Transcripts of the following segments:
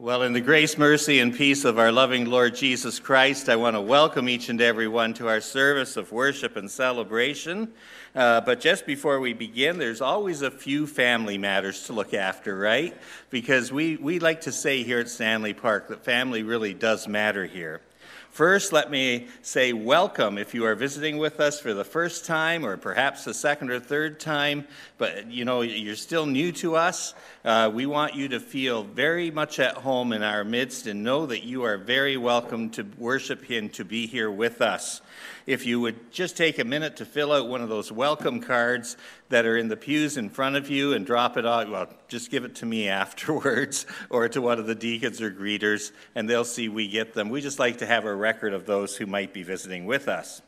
Well, in the grace, mercy, and peace of our loving Lord Jesus Christ, I want to welcome each and every one to our service of worship and celebration. Uh, but just before we begin, there's always a few family matters to look after, right? Because we, we like to say here at Stanley Park that family really does matter here. First, let me say welcome if you are visiting with us for the first time or perhaps the second or third time, but you know you're still new to us. Uh, we want you to feel very much at home in our midst and know that you are very welcome to worship Him, to be here with us if you would just take a minute to fill out one of those welcome cards that are in the pews in front of you and drop it off. Well, just give it to me afterwards or to one of the deacons or greeters, and they'll see we get them. We just like to have a record of those who might be visiting with us.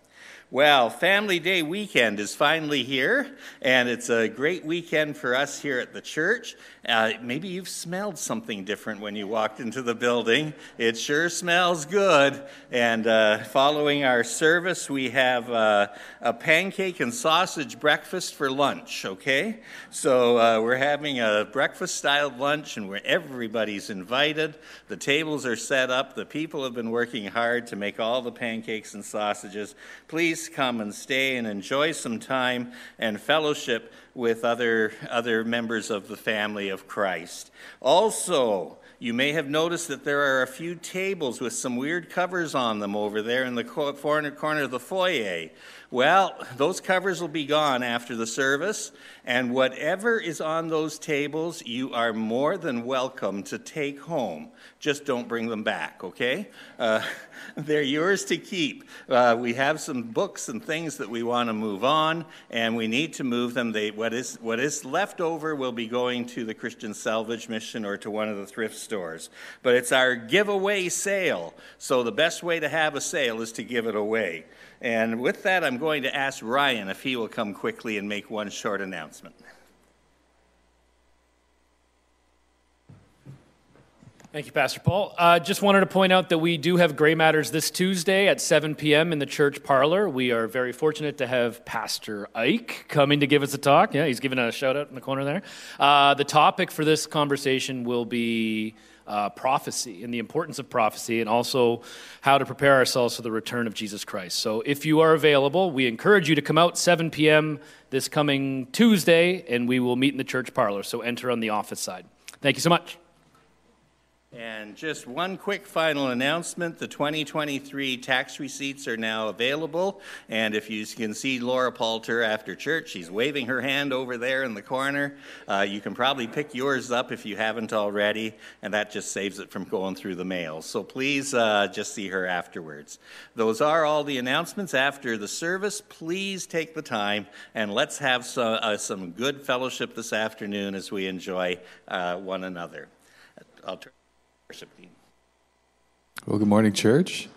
Well, Family Day weekend is finally here, and it's a great weekend for us here at the church. Uh, maybe you've smelled something different when you walked into the building. It sure smells good. And uh, following our service, we have uh, a pancake and sausage breakfast for lunch, okay? So uh, we're having a breakfast style lunch, and where everybody's invited. The tables are set up, the people have been working hard to make all the pancakes and sausages. Please please come and stay and enjoy some time and fellowship with other, other members of the family of Christ. Also, you may have noticed that there are a few tables with some weird covers on them over there in the corner, corner of the foyer. Well, those covers will be gone after the service, and whatever is on those tables, you are more than welcome to take home. Just don't bring them back, okay? Uh, they're yours to keep. Uh, we have some books and things that we want to move on, and we need to move them. They, what, is, what is left over will be going to the Christian Salvage Mission or to one of the thrift stores. But it's our giveaway sale, so the best way to have a sale is to give it away. And with that, I'm going to ask Ryan if he will come quickly and make one short announcement. Thank you, Pastor Paul. Uh, just wanted to point out that we do have Gray Matters this Tuesday at 7 p.m. in the church parlor. We are very fortunate to have Pastor Ike coming to give us a talk. Yeah, he's giving a shout out in the corner there. Uh, the topic for this conversation will be uh, prophecy and the importance of prophecy, and also how to prepare ourselves for the return of Jesus Christ. So, if you are available, we encourage you to come out 7 p.m. this coming Tuesday, and we will meet in the church parlor. So, enter on the office side. Thank you so much. And just one quick final announcement the 2023 tax receipts are now available. And if you can see Laura Palter after church, she's waving her hand over there in the corner. Uh, you can probably pick yours up if you haven't already, and that just saves it from going through the mail. So please uh, just see her afterwards. Those are all the announcements after the service. Please take the time and let's have some, uh, some good fellowship this afternoon as we enjoy uh, one another. I'll turn worship team. Well, good morning, church.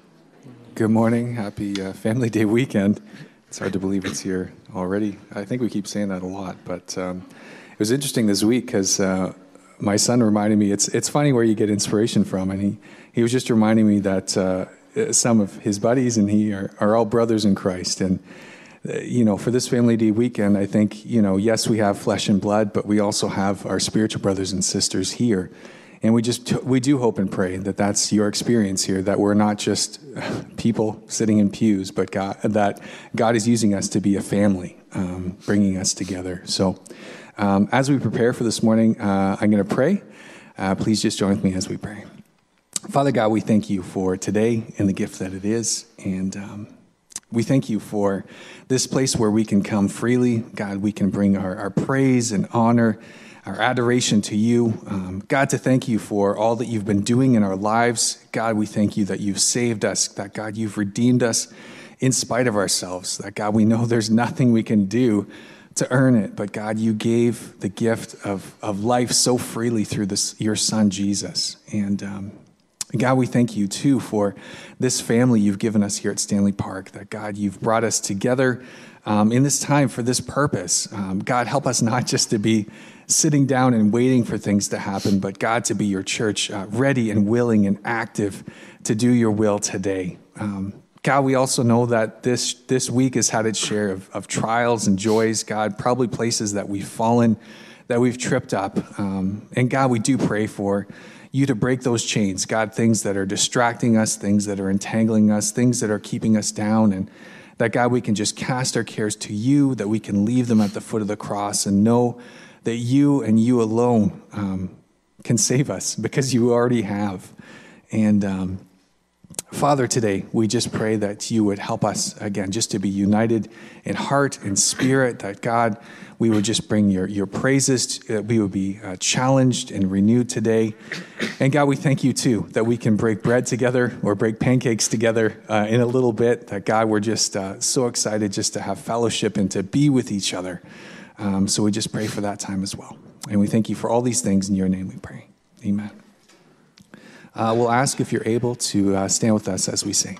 Good morning. Happy uh, Family Day weekend. It's hard to believe it's here already. I think we keep saying that a lot, but um, it was interesting this week because uh, my son reminded me. It's it's funny where you get inspiration from, and he he was just reminding me that uh, some of his buddies and he are, are all brothers in Christ, and uh, you know, for this Family Day weekend, I think, you know, yes, we have flesh and blood, but we also have our spiritual brothers and sisters here. And we just we do hope and pray that that's your experience here. That we're not just people sitting in pews, but God, that God is using us to be a family, um, bringing us together. So, um, as we prepare for this morning, uh, I'm going to pray. Uh, please just join with me as we pray. Father God, we thank you for today and the gift that it is, and um, we thank you for this place where we can come freely. God, we can bring our, our praise and honor our adoration to you. Um, God, to thank you for all that you've been doing in our lives. God, we thank you that you've saved us, that God, you've redeemed us in spite of ourselves. That God, we know there's nothing we can do to earn it, but God, you gave the gift of, of life so freely through this, your son, Jesus. And um, God, we thank you too for this family you've given us here at Stanley Park, that God, you've brought us together um, in this time for this purpose. Um, God, help us not just to be sitting down and waiting for things to happen, but God to be your church, uh, ready and willing and active to do your will today. Um, God, we also know that this, this week has had its share of, of trials and joys, God, probably places that we've fallen, that we've tripped up. Um, and God, we do pray for you to break those chains, God, things that are distracting us, things that are entangling us, things that are keeping us down. And that, God, we can just cast our cares to you, that we can leave them at the foot of the cross and know that you and you alone um, can save us because you already have. And um, Father, today we just pray that you would help us again just to be united in heart and spirit, that God, we would just bring your, your praises, that we would be uh, challenged and renewed today. And God, we thank you too that we can break bread together or break pancakes together uh, in a little bit. That God, we're just uh, so excited just to have fellowship and to be with each other. Um, so we just pray for that time as well. And we thank you for all these things. In your name we pray. Amen. Uh, we'll ask if you're able to uh, stand with us as we sing.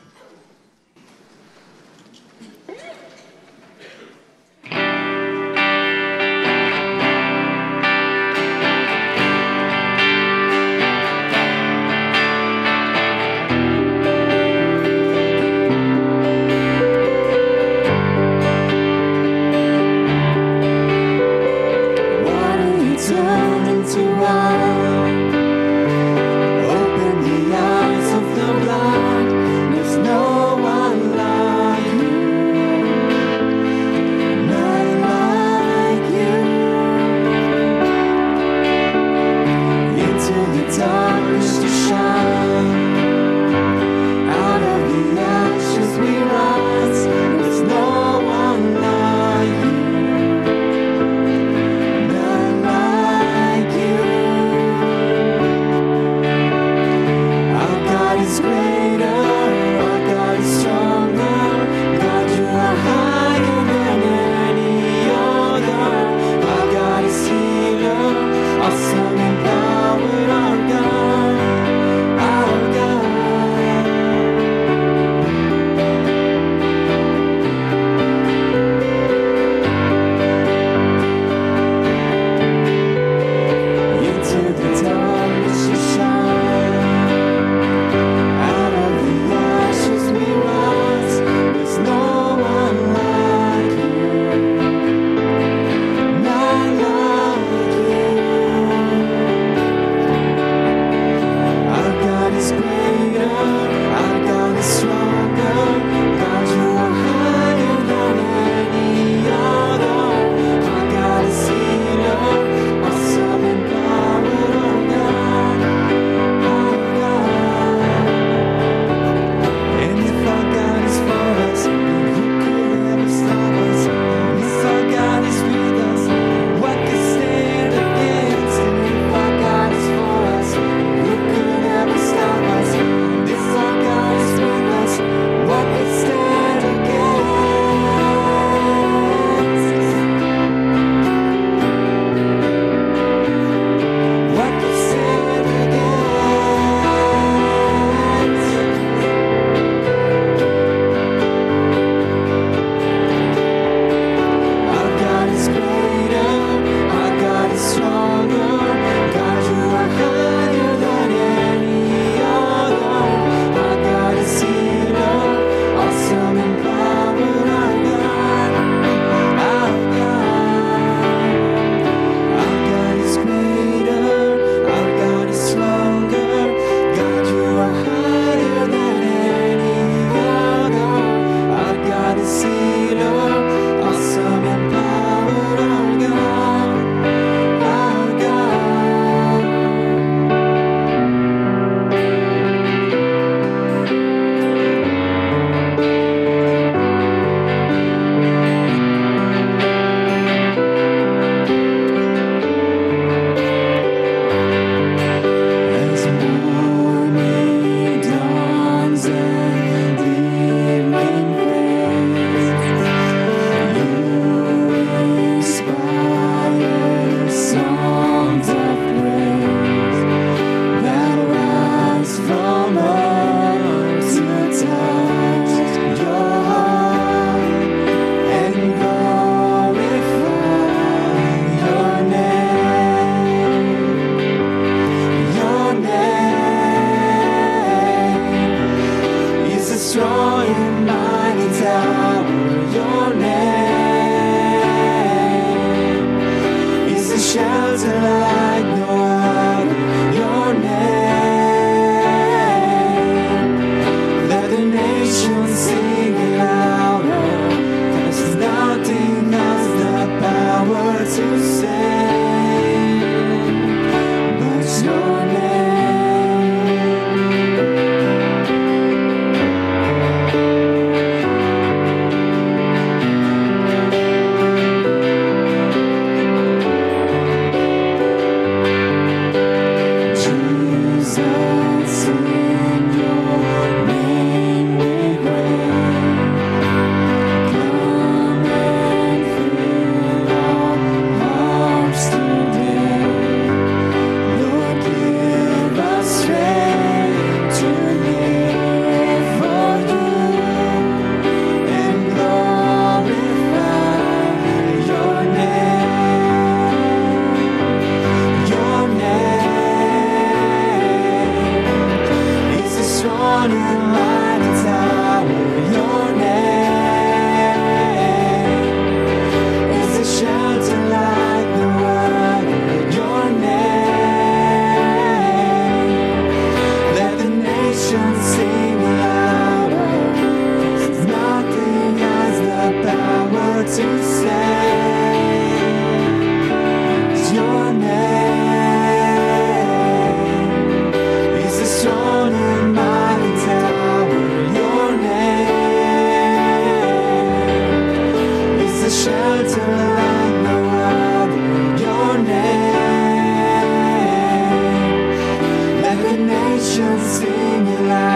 This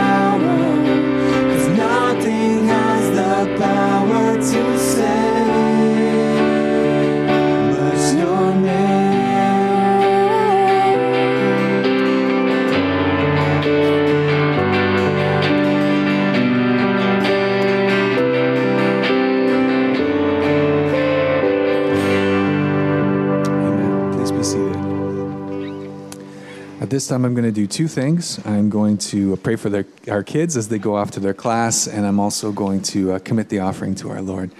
time I'm going to do two things. I'm going to pray for their, our kids as they go off to their class, and I'm also going to uh, commit the offering to our Lord.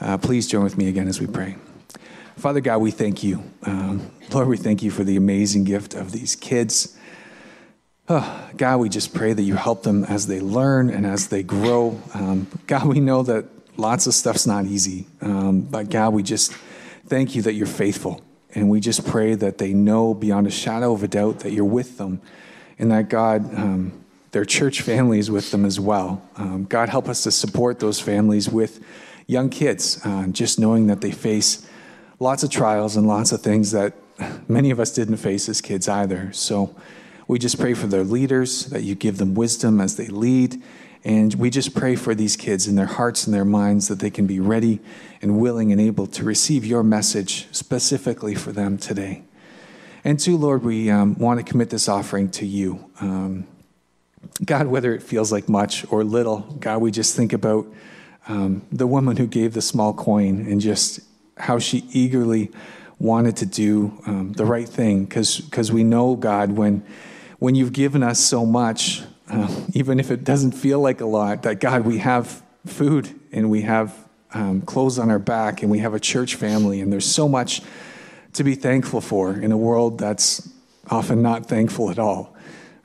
Uh, please join with me again as we pray. Father God, we thank you. Um, Lord, we thank you for the amazing gift of these kids. Oh, God, we just pray that you help them as they learn and as they grow. Um, God, we know that lots of stuff's not easy, um, but God, we just thank you that you're faithful. And we just pray that they know beyond a shadow of a doubt that you're with them and that God, um, their church family is with them as well. Um, God, help us to support those families with young kids, uh, just knowing that they face lots of trials and lots of things that many of us didn't face as kids either. So we just pray for their leaders, that you give them wisdom as they lead and we just pray for these kids in their hearts and their minds that they can be ready and willing and able to receive your message specifically for them today. And two, Lord, we um, want to commit this offering to you. Um, God, whether it feels like much or little, God, we just think about um, the woman who gave the small coin and just how she eagerly wanted to do um, the right thing. Because we know, God, when, when you've given us so much, uh, even if it doesn't feel like a lot, that God, we have food and we have um, clothes on our back and we have a church family, and there's so much to be thankful for in a world that's often not thankful at all.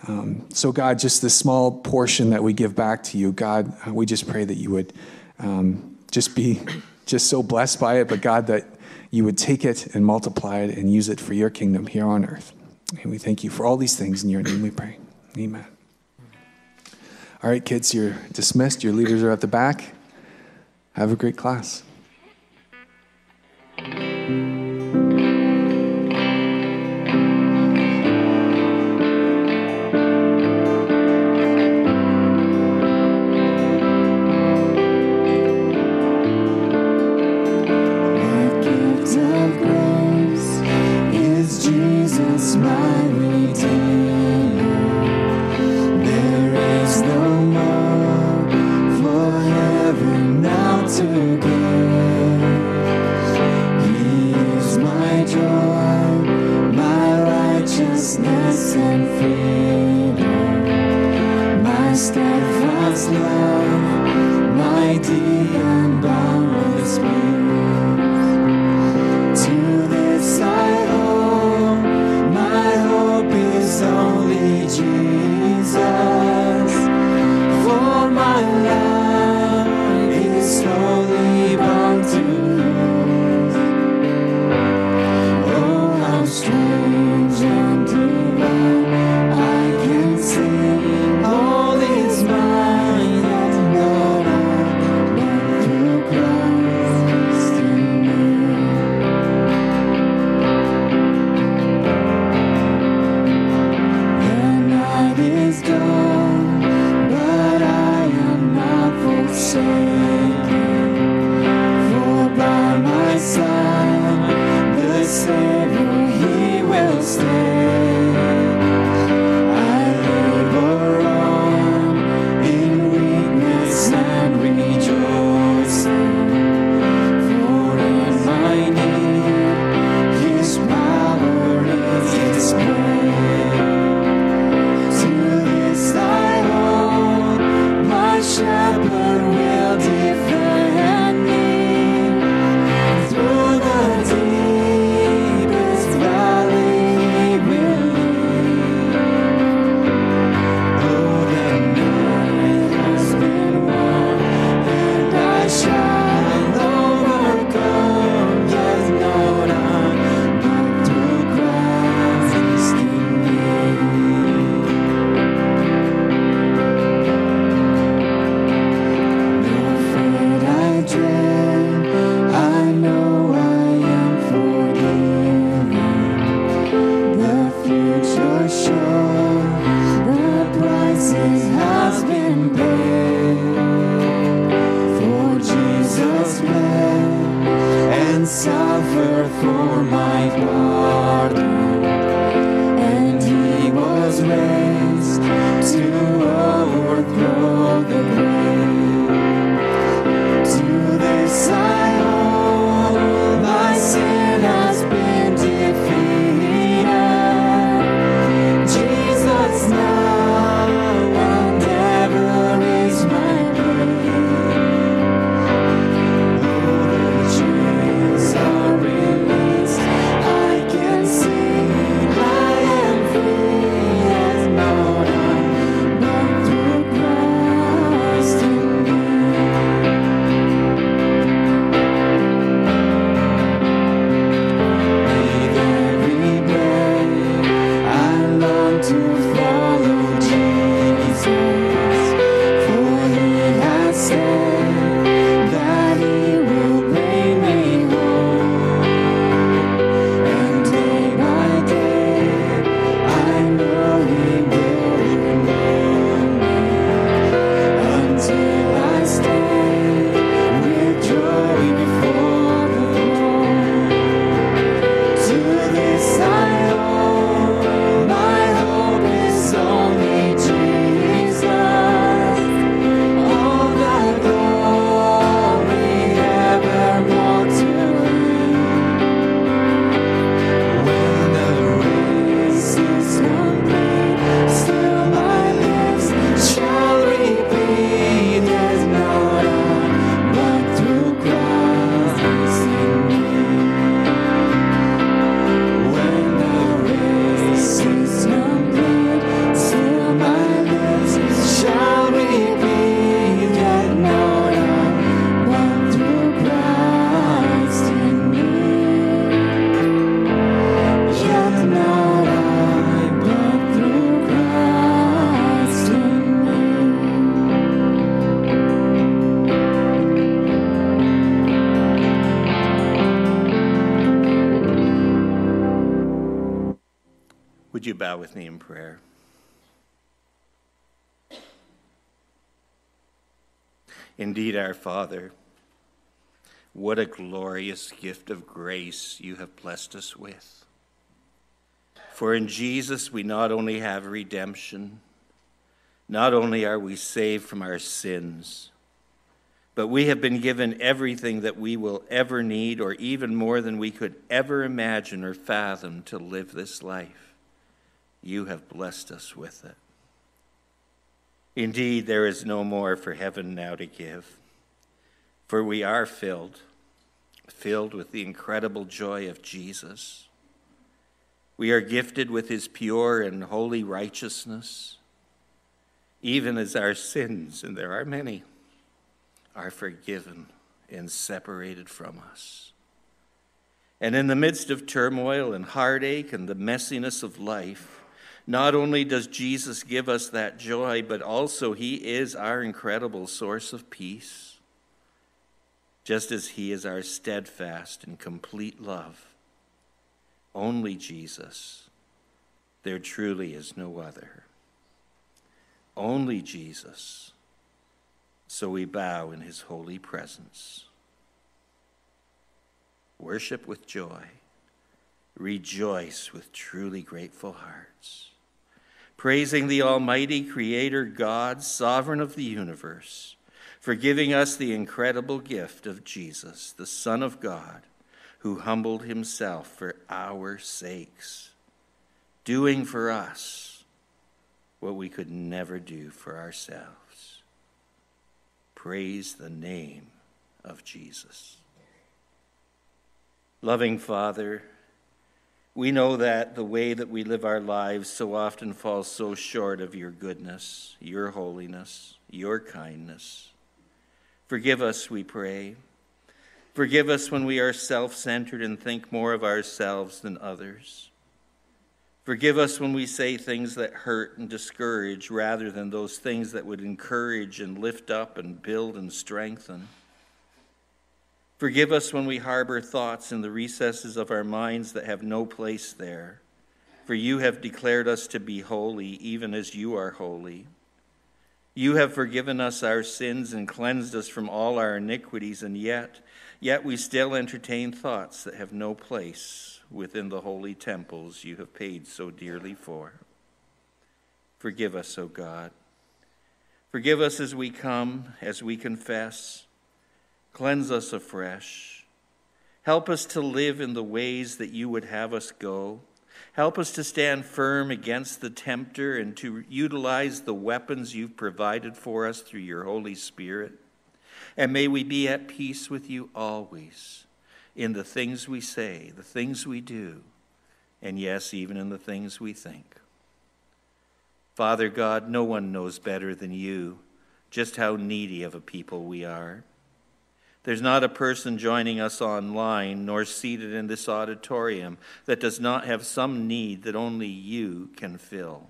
Um, so, God, just this small portion that we give back to you, God, uh, we just pray that you would um, just be just so blessed by it, but God, that you would take it and multiply it and use it for your kingdom here on earth. And we thank you for all these things in your name we pray. Amen. All right, kids, you're dismissed. Your leaders are at the back. Have a great class. Father, what a glorious gift of grace you have blessed us with. For in Jesus we not only have redemption, not only are we saved from our sins, but we have been given everything that we will ever need, or even more than we could ever imagine or fathom to live this life. You have blessed us with it. Indeed, there is no more for heaven now to give. For we are filled, filled with the incredible joy of Jesus. We are gifted with his pure and holy righteousness, even as our sins, and there are many, are forgiven and separated from us. And in the midst of turmoil and heartache and the messiness of life, not only does Jesus give us that joy, but also he is our incredible source of peace just as he is our steadfast and complete love. Only Jesus. There truly is no other. Only Jesus. So we bow in his holy presence. Worship with joy. Rejoice with truly grateful hearts. Praising the Almighty Creator God, sovereign of the universe for giving us the incredible gift of Jesus, the Son of God, who humbled himself for our sakes, doing for us what we could never do for ourselves. Praise the name of Jesus. Loving Father, we know that the way that we live our lives so often falls so short of your goodness, your holiness, your kindness. Forgive us, we pray. Forgive us when we are self centered and think more of ourselves than others. Forgive us when we say things that hurt and discourage rather than those things that would encourage and lift up and build and strengthen. Forgive us when we harbor thoughts in the recesses of our minds that have no place there, for you have declared us to be holy, even as you are holy. You have forgiven us our sins and cleansed us from all our iniquities, and yet, yet we still entertain thoughts that have no place within the holy temples you have paid so dearly for. Forgive us, O God. Forgive us as we come, as we confess. Cleanse us afresh. Help us to live in the ways that you would have us go. Help us to stand firm against the tempter and to utilize the weapons you've provided for us through your Holy Spirit. And may we be at peace with you always in the things we say, the things we do, and yes, even in the things we think. Father God, no one knows better than you just how needy of a people we are. There's not a person joining us online nor seated in this auditorium that does not have some need that only you can fill.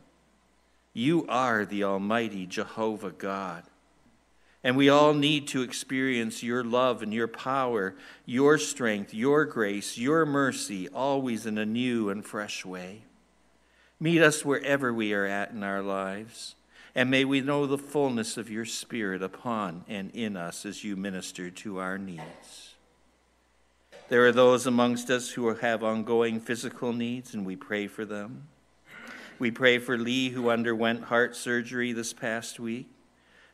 You are the Almighty Jehovah God. And we all need to experience your love and your power, your strength, your grace, your mercy, always in a new and fresh way. Meet us wherever we are at in our lives, and may we know the fullness of your Spirit upon and in us as you minister to our needs. There are those amongst us who have ongoing physical needs, and we pray for them. We pray for Lee, who underwent heart surgery this past week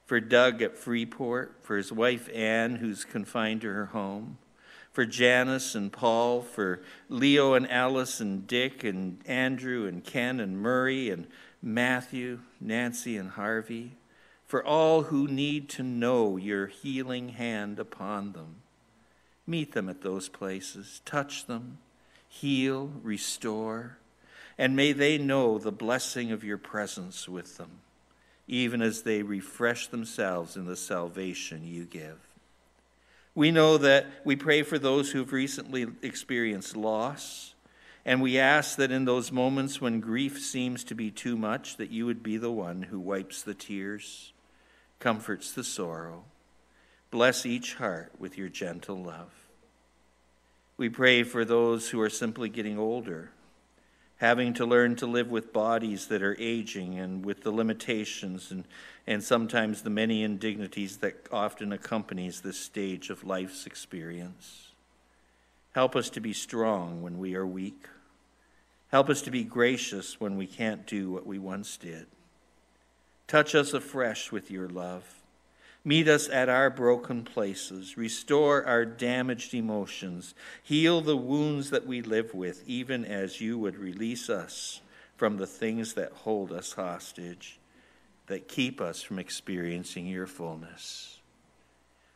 for Doug at Freeport, for his wife Anne, who's confined to her home, for Janice and Paul, for Leo and Alice and Dick and Andrew and Ken and Murray and Matthew, Nancy and Harvey, for all who need to know your healing hand upon them. Meet them at those places, touch them, heal, restore, and may they know the blessing of your presence with them even as they refresh themselves in the salvation you give. We know that we pray for those who've recently experienced loss, and we ask that in those moments when grief seems to be too much, that you would be the one who wipes the tears, comforts the sorrow. Bless each heart with your gentle love. We pray for those who are simply getting older having to learn to live with bodies that are aging and with the limitations and, and sometimes the many indignities that often accompanies this stage of life's experience. Help us to be strong when we are weak. Help us to be gracious when we can't do what we once did. Touch us afresh with your love. Meet us at our broken places. Restore our damaged emotions. Heal the wounds that we live with, even as you would release us from the things that hold us hostage, that keep us from experiencing your fullness.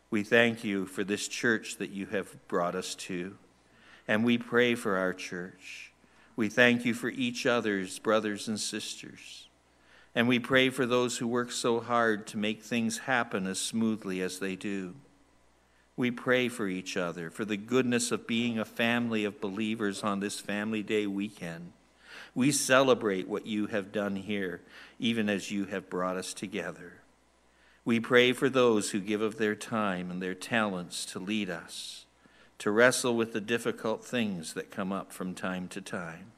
We thank you for this church that you have brought us to, and we pray for our church. We thank you for each other's brothers and sisters. And we pray for those who work so hard to make things happen as smoothly as they do. We pray for each other, for the goodness of being a family of believers on this Family Day weekend. We celebrate what you have done here, even as you have brought us together. We pray for those who give of their time and their talents to lead us, to wrestle with the difficult things that come up from time to time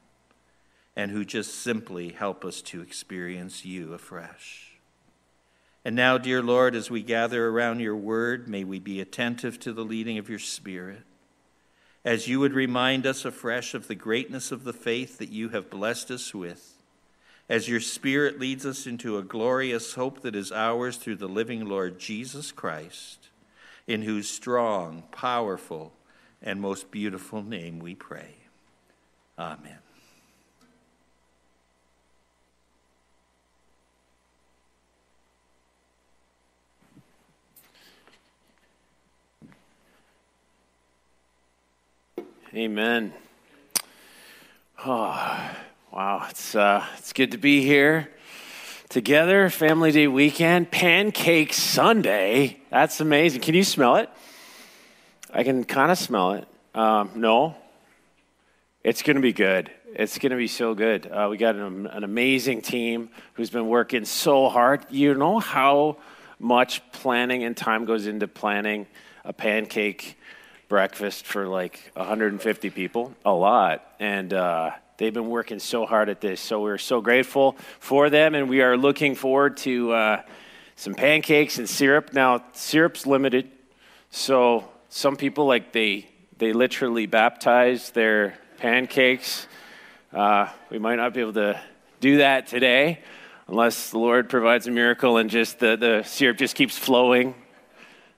and who just simply help us to experience you afresh. And now, dear Lord, as we gather around your word, may we be attentive to the leading of your Spirit. As you would remind us afresh of the greatness of the faith that you have blessed us with, as your Spirit leads us into a glorious hope that is ours through the living Lord Jesus Christ, in whose strong, powerful, and most beautiful name we pray. Amen. Amen. Oh, wow. It's, uh, it's good to be here together. Family Day weekend, Pancake Sunday. That's amazing. Can you smell it? I can kind of smell it. Um, no? It's going to be good. It's going to be so good. Uh, we got an, an amazing team who's been working so hard. You know how much planning and time goes into planning a pancake breakfast for like 150 people, a lot. And uh, they've been working so hard at this. So we're so grateful for them, and we are looking forward to uh, some pancakes and syrup. Now, syrup's limited, so some people like they they literally baptize their pancakes. Uh, we might not be able to do that today. unless the Lord provides a miracle and just the, the syrup just keeps flowing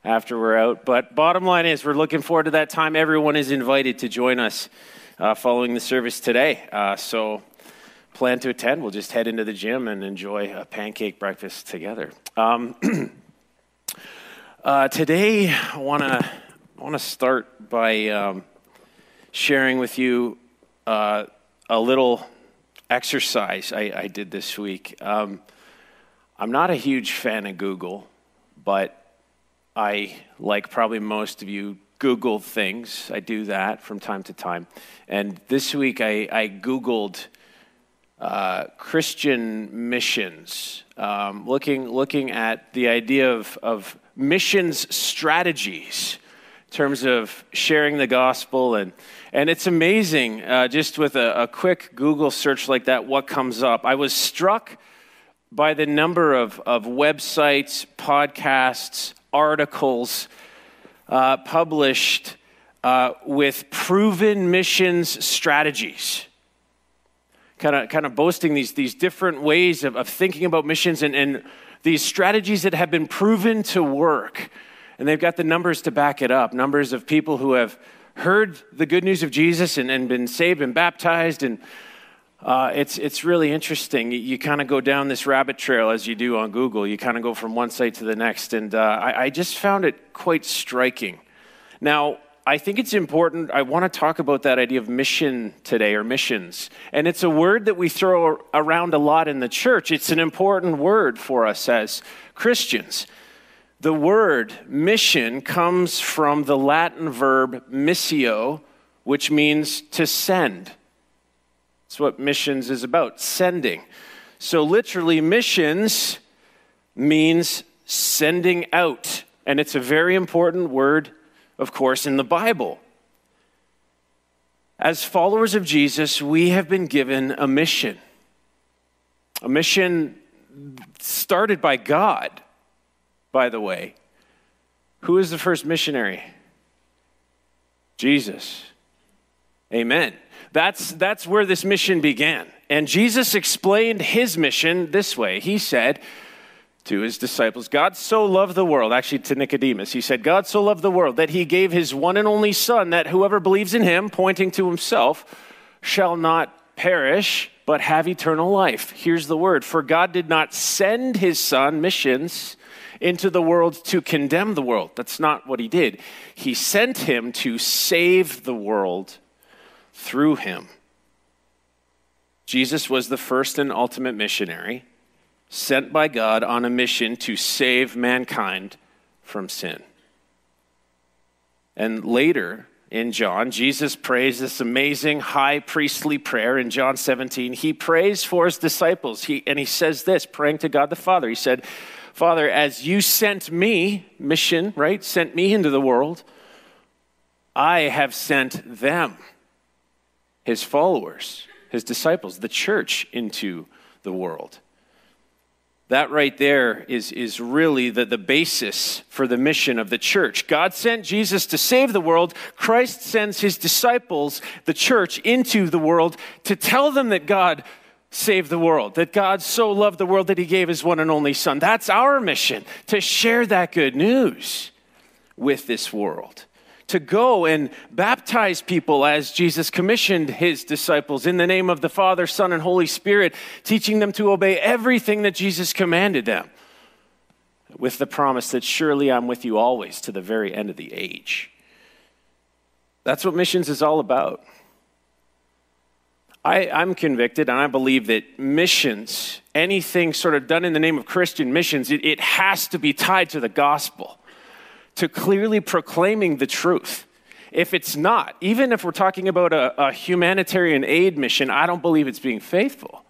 after we're out. But bottom line is, we're looking forward to that time. Everyone is invited to join us uh, following the service today. Uh, so plan to attend. We'll just head into the gym and enjoy a pancake breakfast together. Um, uh, today, I want to I want to start by um, sharing with you uh, a little exercise I, I did this week. Um, I'm not a huge fan of Google, but I, like probably most of you, Google things. I do that from time to time. And this week I, I Googled uh, Christian missions, um, looking, looking at the idea of, of missions strategies terms of sharing the gospel. And, and it's amazing, uh, just with a, a quick Google search like that, what comes up. I was struck by the number of, of websites, podcasts, articles uh, published uh, with proven missions strategies. Kind of, kind of boasting these, these different ways of, of thinking about missions and, and these strategies that have been proven to work. And they've got the numbers to back it up numbers of people who have heard the good news of Jesus and, and been saved and baptized and uh, it's, it's really interesting. You, you kind of go down this rabbit trail as you do on Google. You kind of go from one site to the next. And uh, I, I just found it quite striking. Now, I think it's important. I want to talk about that idea of mission today or missions. And it's a word that we throw around a lot in the church. It's an important word for us as Christians. The word mission comes from the Latin verb missio, which means to send. That's what missions is about sending. So, literally, missions means sending out. And it's a very important word, of course, in the Bible. As followers of Jesus, we have been given a mission. A mission started by God, by the way. Who is the first missionary? Jesus. Amen. That's, that's where this mission began. And Jesus explained his mission this way He said to his disciples, God so loved the world, actually to Nicodemus, he said, God so loved the world that he gave his one and only Son, that whoever believes in him, pointing to himself, shall not perish, but have eternal life. Here's the word For God did not send his Son, missions, into the world to condemn the world. That's not what he did. He sent him to save the world through him. Jesus was the first and ultimate missionary sent by God on a mission to save mankind from sin. And later in John, Jesus prays this amazing high priestly prayer in John 17. He prays for his disciples, he, and he says this, praying to God the Father. He said, Father, as you sent me, mission, right? Sent me into the world, I have sent them his followers, his disciples, the church into the world. That right there is, is really the, the basis for the mission of the church. God sent Jesus to save the world. Christ sends his disciples, the church, into the world to tell them that God saved the world, that God so loved the world that he gave his one and only Son. That's our mission, to share that good news with this world to go and baptize people as Jesus commissioned his disciples in the name of the Father, Son, and Holy Spirit, teaching them to obey everything that Jesus commanded them, with the promise that surely I'm with you always to the very end of the age. That's what missions is all about. I, am convicted, and I believe that missions, anything sort of done in the name of Christian missions, it, it has to be tied to the gospel to clearly proclaiming the truth. If it's not, even if we're talking about a, a humanitarian aid mission, I don't believe it's being faithful.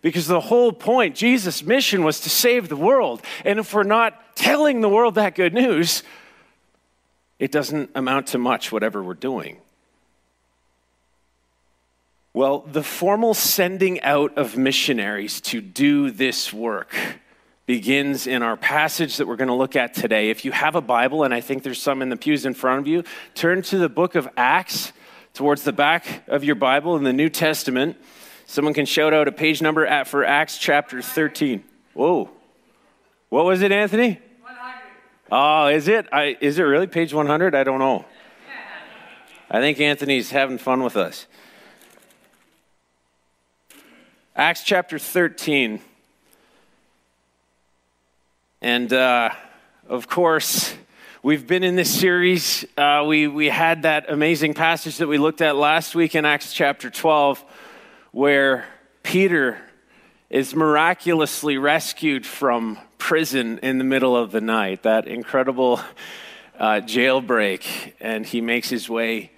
Because the whole point, Jesus' mission was to save the world. And if we're not telling the world that good news, it doesn't amount to much, whatever we're doing. Well, the formal sending out of missionaries to do this work begins in our passage that we're going to look at today. If you have a Bible, and I think there's some in the pews in front of you, turn to the book of Acts towards the back of your Bible in the New Testament. Someone can shout out a page number at, for Acts chapter 13. Whoa. What was it, Anthony? 100. Oh, ah, is it? I, is it really page 100? I don't know. I think Anthony's having fun with us. Acts chapter 13. And uh, of course, we've been in this series. Uh, we, we had that amazing passage that we looked at last week in Acts chapter 12, where Peter is miraculously rescued from prison in the middle of the night. That incredible uh, jailbreak. And he makes his way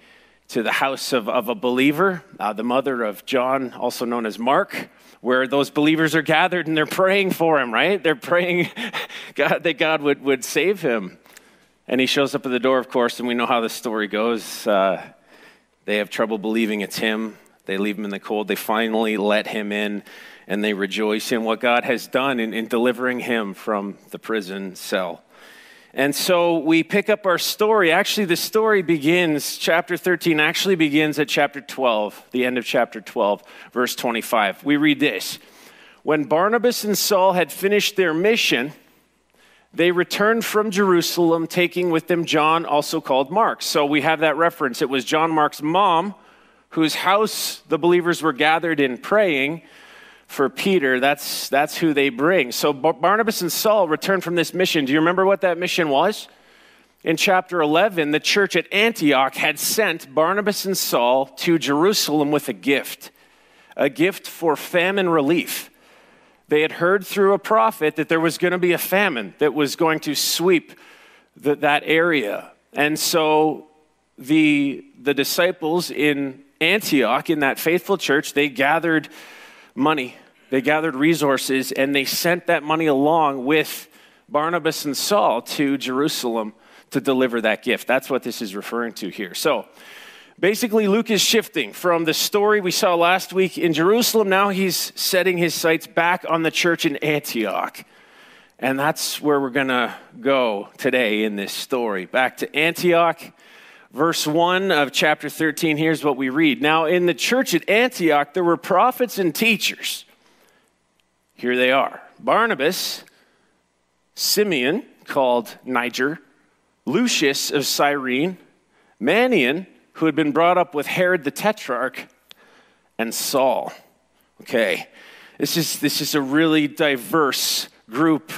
to the house of, of a believer, uh, the mother of John, also known as Mark, where those believers are gathered and they're praying for him, right? They're praying God, that God would, would save him. And he shows up at the door, of course, and we know how the story goes. Uh, they have trouble believing it's him. They leave him in the cold. They finally let him in, and they rejoice in what God has done in, in delivering him from the prison cell. And so we pick up our story. Actually, the story begins, chapter 13 actually begins at chapter 12, the end of chapter 12, verse 25. We read this When Barnabas and Saul had finished their mission, they returned from Jerusalem, taking with them John, also called Mark. So we have that reference. It was John Mark's mom, whose house the believers were gathered in praying for Peter, that's, that's who they bring. So Barnabas and Saul return from this mission. Do you remember what that mission was? In chapter 11, the church at Antioch had sent Barnabas and Saul to Jerusalem with a gift, a gift for famine relief. They had heard through a prophet that there was going to be a famine that was going to sweep the, that area. And so the, the disciples in Antioch, in that faithful church, they gathered money they gathered resources and they sent that money along with Barnabas and Saul to Jerusalem to deliver that gift. That's what this is referring to here. So basically, Luke is shifting from the story we saw last week in Jerusalem. Now he's setting his sights back on the church in Antioch. And that's where we're going to go today in this story. Back to Antioch. Verse 1 of chapter 13, here's what we read. Now, in the church at Antioch, there were prophets and teachers. Here they are Barnabas, Simeon, called Niger, Lucius of Cyrene, Manaen, who had been brought up with Herod the Tetrarch, and Saul. Okay, this is, this is a really diverse group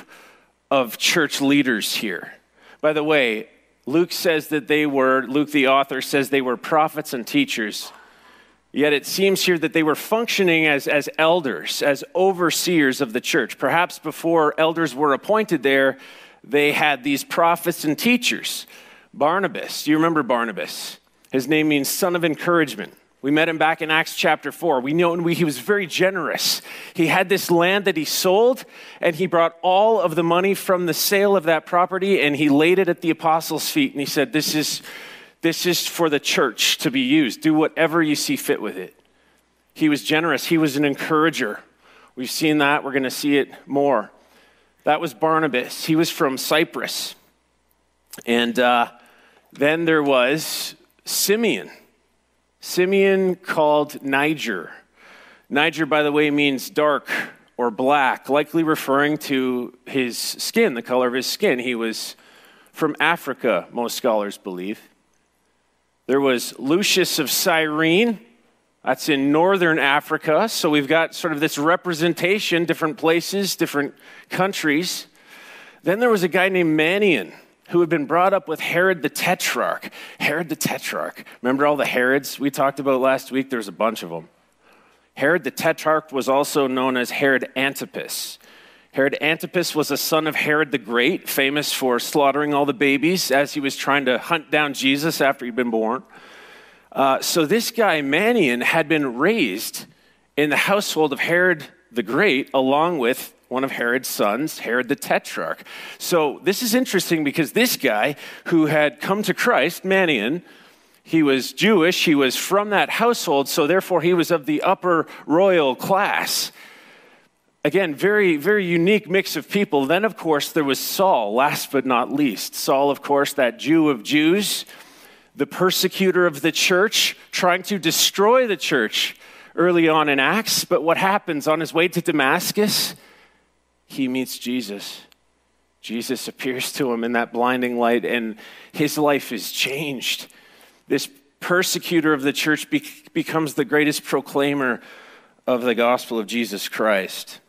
of church leaders here. By the way, Luke says that they were, Luke the author says they were prophets and teachers. Yet it seems here that they were functioning as, as elders, as overseers of the church. Perhaps before elders were appointed there, they had these prophets and teachers. Barnabas, you remember Barnabas? His name means son of encouragement. We met him back in Acts chapter 4. We know he was very generous. He had this land that he sold, and he brought all of the money from the sale of that property and he laid it at the apostles' feet. And he said, This is this is for the church to be used. Do whatever you see fit with it. He was generous, he was an encourager. We've seen that, we're going to see it more. That was Barnabas. He was from Cyprus. And uh, then there was Simeon. Simeon called Niger. Niger, by the way, means dark or black, likely referring to his skin, the color of his skin. He was from Africa, most scholars believe. There was Lucius of Cyrene. That's in northern Africa. So we've got sort of this representation, different places, different countries. Then there was a guy named Manaen who had been brought up with Herod the Tetrarch. Herod the Tetrarch. Remember all the Herods we talked about last week? There's a bunch of them. Herod the Tetrarch was also known as Herod Antipas. Herod Antipas was a son of Herod the Great, famous for slaughtering all the babies as he was trying to hunt down Jesus after he'd been born. Uh, so this guy, Manaen, had been raised in the household of Herod the Great, along with one of Herod's sons, Herod the Tetrarch. So this is interesting because this guy who had come to Christ, Manaen, he was Jewish, he was from that household, so therefore he was of the upper royal class again, very, very unique mix of people. Then, of course, there was Saul, last but not least. Saul, of course, that Jew of Jews, the persecutor of the church, trying to destroy the church early on in Acts. But what happens on his way to Damascus? He meets Jesus. Jesus appears to him in that blinding light, and his life is changed. This persecutor of the church be- becomes the greatest proclaimer of the gospel of Jesus Christ.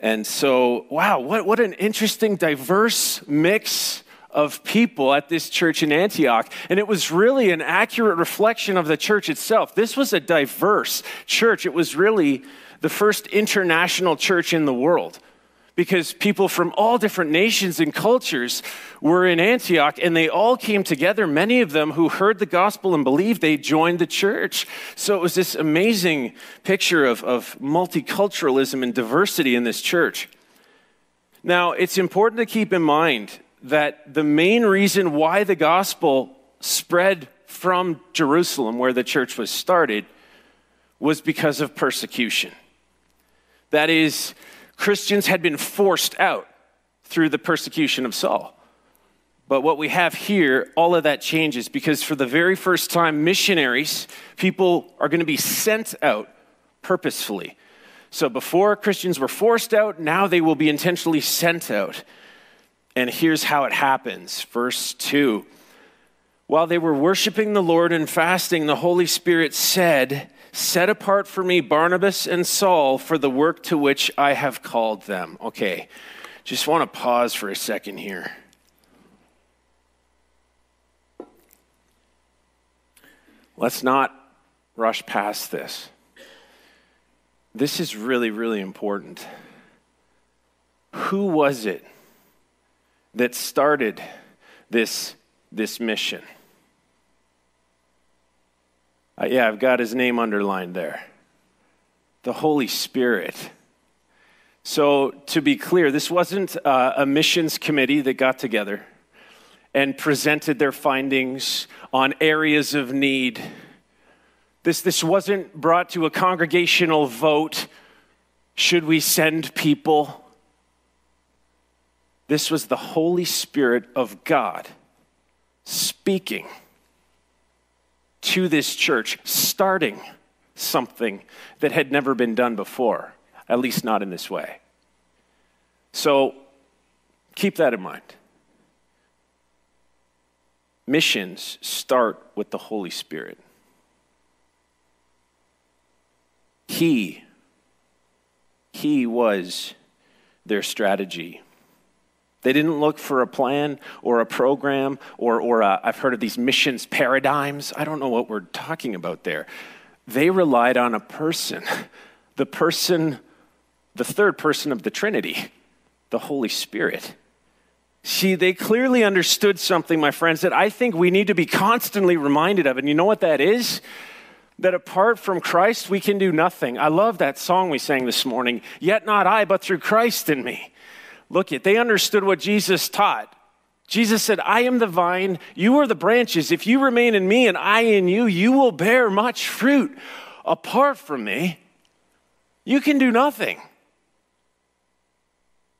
And so, wow, what, what an interesting, diverse mix of people at this church in Antioch. And it was really an accurate reflection of the church itself. This was a diverse church. It was really the first international church in the world because people from all different nations and cultures were in Antioch and they all came together. Many of them who heard the gospel and believed, they joined the church. So it was this amazing picture of, of multiculturalism and diversity in this church. Now, it's important to keep in mind that the main reason why the gospel spread from Jerusalem, where the church was started, was because of persecution. That is, Christians had been forced out through the persecution of Saul. But what we have here, all of that changes because for the very first time, missionaries, people are going to be sent out purposefully. So before Christians were forced out, now they will be intentionally sent out. And here's how it happens. Verse 2 While they were worshiping the Lord and fasting, the Holy Spirit said, Set apart for me Barnabas and Saul for the work to which I have called them. Okay, just want to pause for a second here. Let's not rush past this. This is really, really important. Who was it that started this, this mission? Uh, yeah, I've got his name underlined there. The Holy Spirit. So, to be clear, this wasn't uh, a missions committee that got together and presented their findings on areas of need. This, this wasn't brought to a congregational vote should we send people? This was the Holy Spirit of God speaking to this church, starting something that had never been done before, at least not in this way. So keep that in mind. Missions start with the Holy Spirit. He, he was their strategy they didn't look for a plan or a program or, or uh, i have heard of these missions paradigms. I don't know what we're talking about there. They relied on a person, the person, the third person of the Trinity, the Holy Spirit. See, they clearly understood something, my friends, that I think we need to be constantly reminded of. And you know what that is? That apart from Christ, we can do nothing. I love that song we sang this morning, Yet not I, but through Christ in me. Look at, they understood what Jesus taught. Jesus said, I am the vine, you are the branches. If you remain in me and I in you, you will bear much fruit. Apart from me, you can do nothing.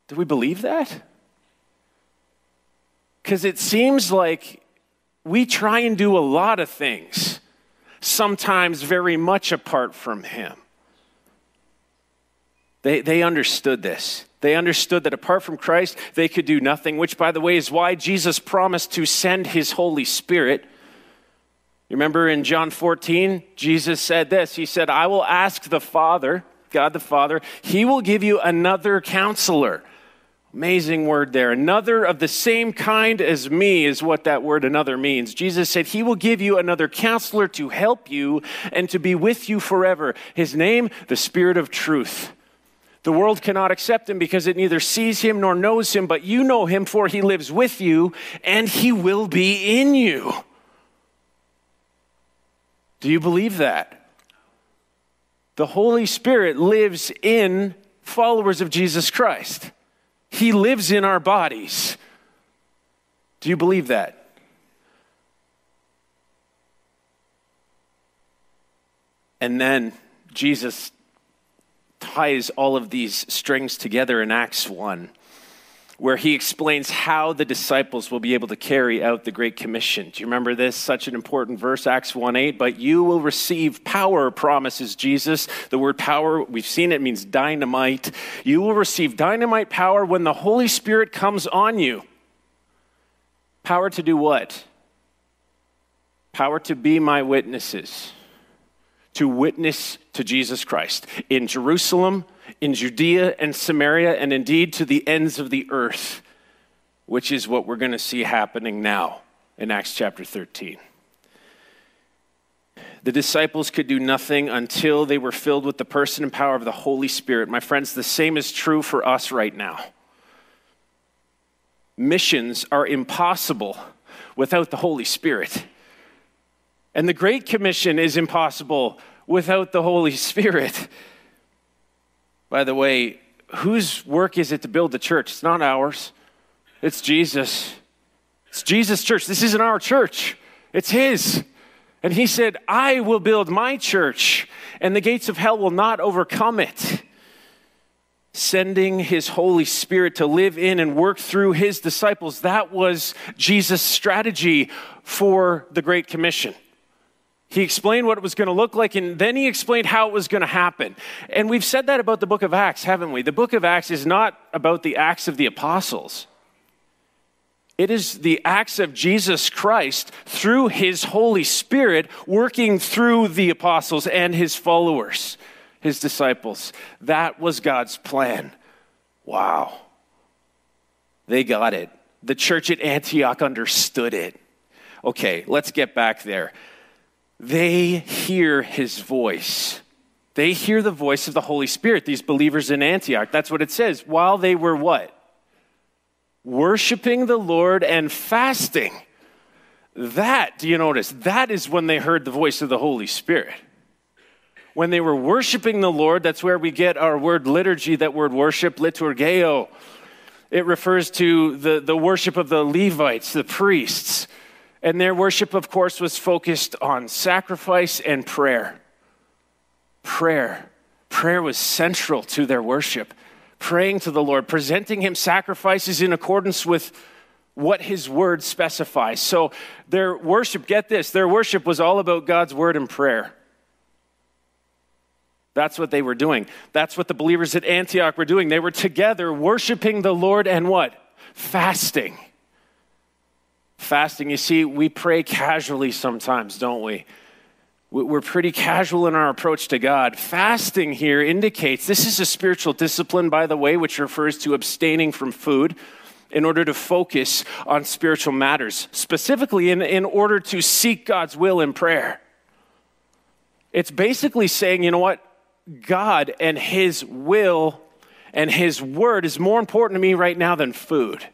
Do we believe that? Because it seems like we try and do a lot of things, sometimes very much apart from Him. They, they understood this. They understood that apart from Christ, they could do nothing, which, by the way, is why Jesus promised to send his Holy Spirit. You remember in John 14, Jesus said this He said, I will ask the Father, God the Father, He will give you another counselor. Amazing word there. Another of the same kind as me is what that word another means. Jesus said, He will give you another counselor to help you and to be with you forever. His name, the Spirit of truth. The world cannot accept him because it neither sees him nor knows him, but you know him, for he lives with you and he will be in you. Do you believe that? The Holy Spirit lives in followers of Jesus Christ, He lives in our bodies. Do you believe that? And then Jesus ties all of these strings together in Acts 1. where he explains how the disciples will be able to carry out the Great Commission. Do you remember this? Such an important verse, Acts 1 8. But you will receive power, promises Jesus. The word power, we've seen it means dynamite. You will receive dynamite power when the Holy Spirit comes on you. Power to do what? Power to be my witnesses, to witness to Jesus Christ in Jerusalem in Judea and Samaria, and indeed to the ends of the earth, which is what we're going to see happening now in Acts chapter 13. The disciples could do nothing until they were filled with the person and power of the Holy Spirit. My friends, the same is true for us right now. Missions are impossible without the Holy Spirit. And the Great Commission is impossible without the Holy Spirit. By the way, whose work is it to build the church? It's not ours, it's Jesus. It's Jesus' church. This isn't our church, it's His. And He said, I will build my church, and the gates of hell will not overcome it. Sending His Holy Spirit to live in and work through His disciples, that was Jesus' strategy for the Great Commission. He explained what it was going to look like, and then he explained how it was going to happen. And we've said that about the book of Acts, haven't we? The book of Acts is not about the acts of the apostles, it is the acts of Jesus Christ through his Holy Spirit working through the apostles and his followers, his disciples. That was God's plan. Wow. They got it. The church at Antioch understood it. Okay, let's get back there they hear his voice. They hear the voice of the Holy Spirit, these believers in Antioch. That's what it says. While they were what? Worshiping the Lord and fasting. That, do you notice? That is when they heard the voice of the Holy Spirit. When they were worshiping the Lord, that's where we get our word liturgy, that word worship, liturgeo. It refers to the, the worship of the Levites, the priests. And their worship, of course, was focused on sacrifice and prayer. Prayer. Prayer was central to their worship. Praying to the Lord, presenting Him sacrifices in accordance with what His word specifies. So their worship, get this, their worship was all about God's word and prayer. That's what they were doing. That's what the believers at Antioch were doing. They were together worshiping the Lord and what? Fasting. Fasting, you see, we pray casually sometimes, don't we? We're pretty casual in our approach to God. Fasting here indicates this is a spiritual discipline, by the way, which refers to abstaining from food in order to focus on spiritual matters, specifically in, in order to seek God's will in prayer. It's basically saying, you know what? God and His will and His word is more important to me right now than food.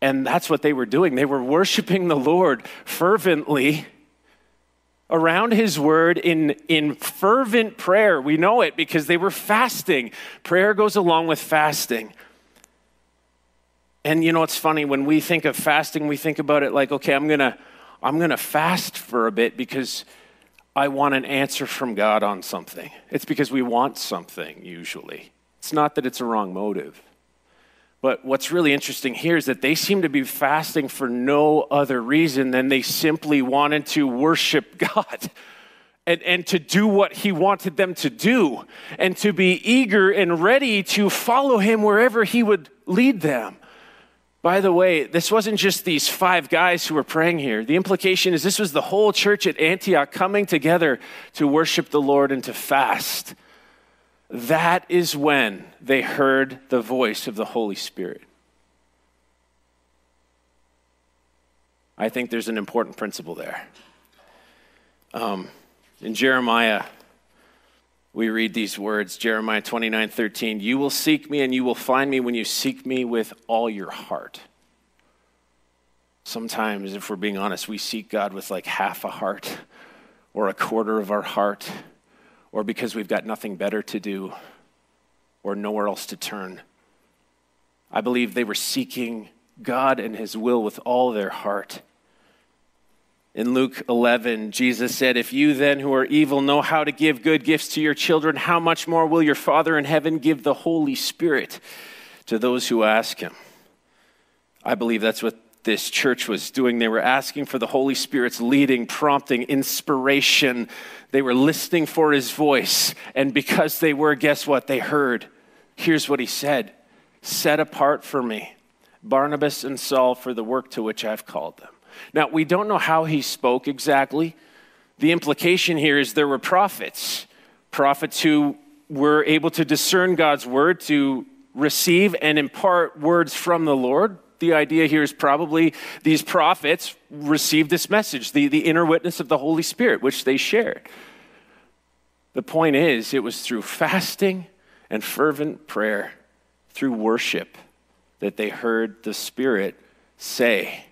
And that's what they were doing. They were worshiping the Lord fervently around his word in, in fervent prayer. We know it because they were fasting. Prayer goes along with fasting. And you know, it's funny when we think of fasting, we think about it like, okay, I'm going to I'm going to fast for a bit because I want an answer from God on something. It's because we want something usually. It's not that it's a wrong motive. But what's really interesting here is that they seem to be fasting for no other reason than they simply wanted to worship God. And, and to do what he wanted them to do, and to be eager and ready to follow him wherever he would lead them. By the way, this wasn't just these five guys who were praying here. The implication is this was the whole church at Antioch coming together to worship the Lord and to fast. That is when they heard the voice of the Holy Spirit. I think there's an important principle there. Um, in Jeremiah, we read these words Jeremiah 29 13, you will seek me and you will find me when you seek me with all your heart. Sometimes, if we're being honest, we seek God with like half a heart or a quarter of our heart or because we've got nothing better to do or nowhere else to turn. I believe they were seeking God and His will with all their heart. In Luke 11, Jesus said, If you then who are evil know how to give good gifts to your children, how much more will your Father in heaven give the Holy Spirit to those who ask him. I believe that's what this church was doing. They were asking for the Holy Spirit's leading, prompting, inspiration. They were listening for his voice. And because they were, guess what? They heard. Here's what he said Set apart for me Barnabas and Saul for the work to which I've called them. Now, we don't know how he spoke exactly. The implication here is there were prophets, prophets who were able to discern God's word, to receive and impart words from the Lord. The idea here is probably these prophets received this message, the, the inner witness of the Holy Spirit, which they shared. The point is, it was through fasting and fervent prayer, through worship, that they heard the Spirit say,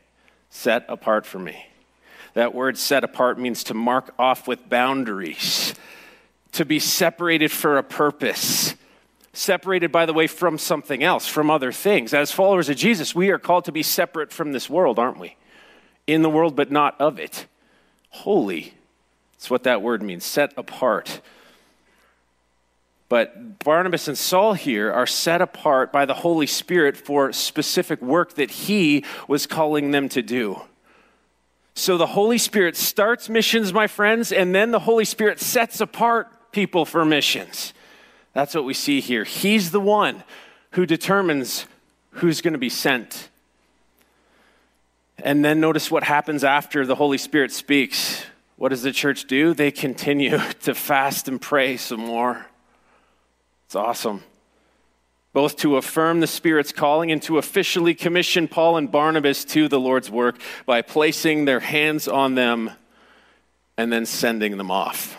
Set apart for me. That word set apart means to mark off with boundaries, to be separated for a purpose separated, by the way, from something else, from other things. As followers of Jesus, we are called to be separate from this world, aren't we? In the world, but not of it. Holy. That's what that word means, set apart. But Barnabas and Saul here are set apart by the Holy Spirit for specific work that he was calling them to do. So the Holy Spirit starts missions, my friends, and then the Holy Spirit sets apart people for missions. That's what we see here. He's the one who determines who's going to be sent. And then notice what happens after the Holy Spirit speaks. What does the church do? They continue to fast and pray some more. It's awesome. Both to affirm the Spirit's calling and to officially commission Paul and Barnabas to the Lord's work by placing their hands on them and then sending them off.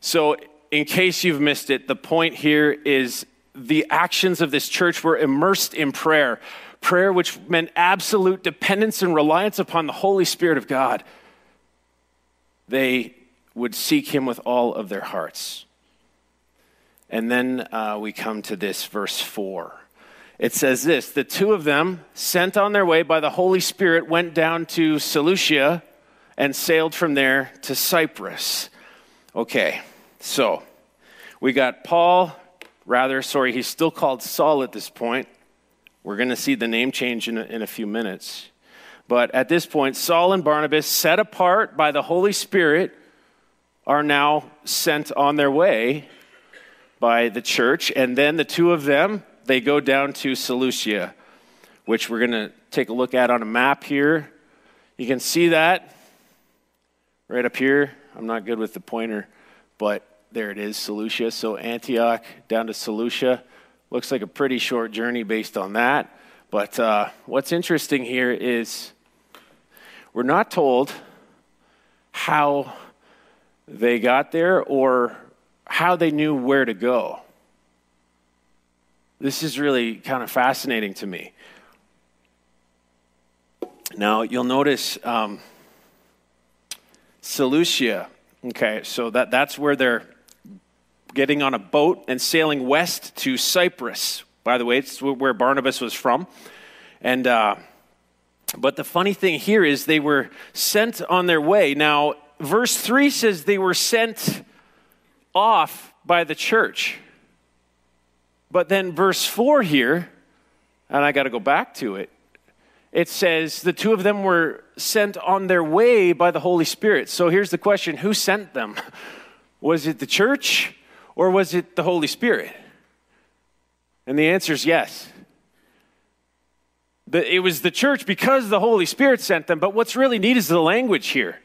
So in case you've missed it, the point here is the actions of this church were immersed in prayer. Prayer, which meant absolute dependence and reliance upon the Holy Spirit of God. They would seek Him with all of their hearts. And then uh, we come to this verse 4. It says this The two of them, sent on their way by the Holy Spirit, went down to Seleucia and sailed from there to Cyprus. Okay. So, we got Paul, rather, sorry, he's still called Saul at this point. We're going to see the name change in a, in a few minutes. But at this point, Saul and Barnabas, set apart by the Holy Spirit, are now sent on their way by the church. And then the two of them, they go down to Seleucia, which we're going to take a look at on a map here. You can see that right up here. I'm not good with the pointer, but there it is, Seleucia. So Antioch down to Seleucia. Looks like a pretty short journey based on that. But uh, what's interesting here is we're not told how they got there or how they knew where to go. This is really kind of fascinating to me. Now, you'll notice um, Seleucia. Okay, so that, that's where they're getting on a boat and sailing west to Cyprus. By the way, it's where Barnabas was from. And, uh, but the funny thing here is they were sent on their way. Now, verse 3 says they were sent off by the church. But then verse 4 here, and I got to go back to it, it says the two of them were sent on their way by the Holy Spirit. So here's the question who sent them? Was it the church or was it the Holy Spirit? And the answer is yes. it was the church because the Holy Spirit sent them, but what's really neat is the language here.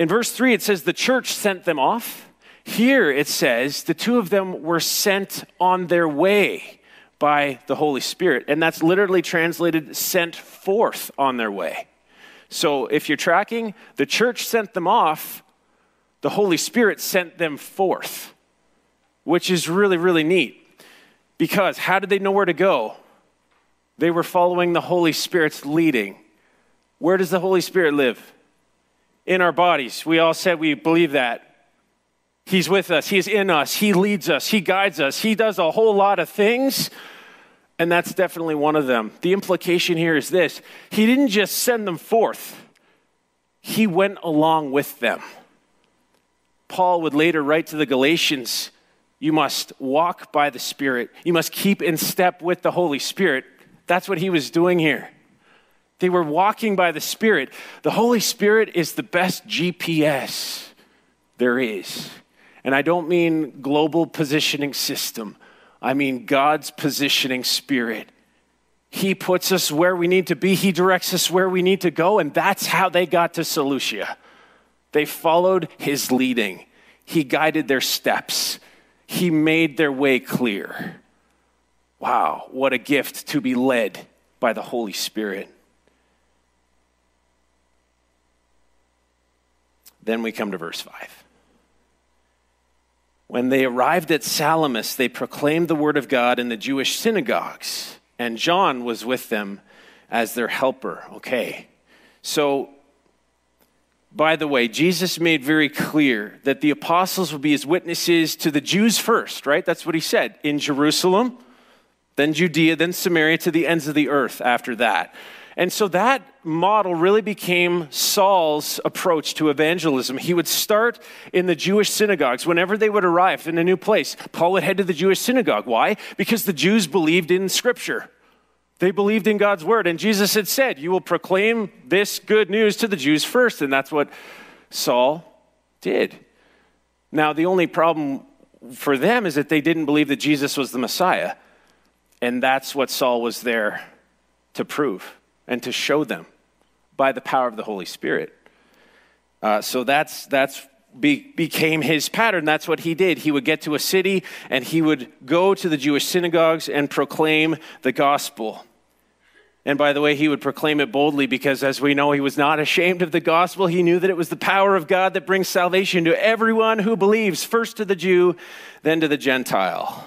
In verse 3, it says the church sent them off. Here it says the two of them were sent on their way by the Holy Spirit. And that's literally translated sent forth on their way. So if you're tracking, the church sent them off, the Holy Spirit sent them forth, which is really, really neat. Because how did they know where to go? They were following the Holy Spirit's leading. Where does the Holy Spirit live? In our bodies. We all said we believe that. He's with us, He's in us, He leads us, He guides us, He does a whole lot of things. And that's definitely one of them. The implication here is this He didn't just send them forth, He went along with them. Paul would later write to the Galatians, You must walk by the Spirit. You must keep in step with the Holy Spirit. That's what he was doing here. They were walking by the Spirit. The Holy Spirit is the best GPS there is. And I don't mean global positioning system, I mean God's positioning spirit. He puts us where we need to be, He directs us where we need to go, and that's how they got to Seleucia. They followed His leading, He guided their steps, He made their way clear. Wow, what a gift to be led by the Holy Spirit. Then we come to verse 5. When they arrived at Salamis, they proclaimed the word of God in the Jewish synagogues, and John was with them as their helper. Okay. So, by the way, Jesus made very clear that the apostles would be his witnesses to the Jews first, right? That's what he said in Jerusalem, then Judea, then Samaria, to the ends of the earth after that. And so that model really became Saul's approach to evangelism. He would start in the Jewish synagogues. Whenever they would arrive in a new place, Paul would head to the Jewish synagogue. Why? Because the Jews believed in Scripture. They believed in God's word. And Jesus had said, You will proclaim this good news to the Jews first. And that's what Saul did. Now, the only problem for them is that they didn't believe that Jesus was the Messiah. And that's what Saul was there to prove and to show them by the power of the Holy Spirit. Uh, so that's, that's be, became his pattern. That's what he did. He would get to a city and he would go to the Jewish synagogues and proclaim the gospel. And by the way, he would proclaim it boldly because, as we know, he was not ashamed of the gospel. He knew that it was the power of God that brings salvation to everyone who believes, first to the Jew, then to the Gentile.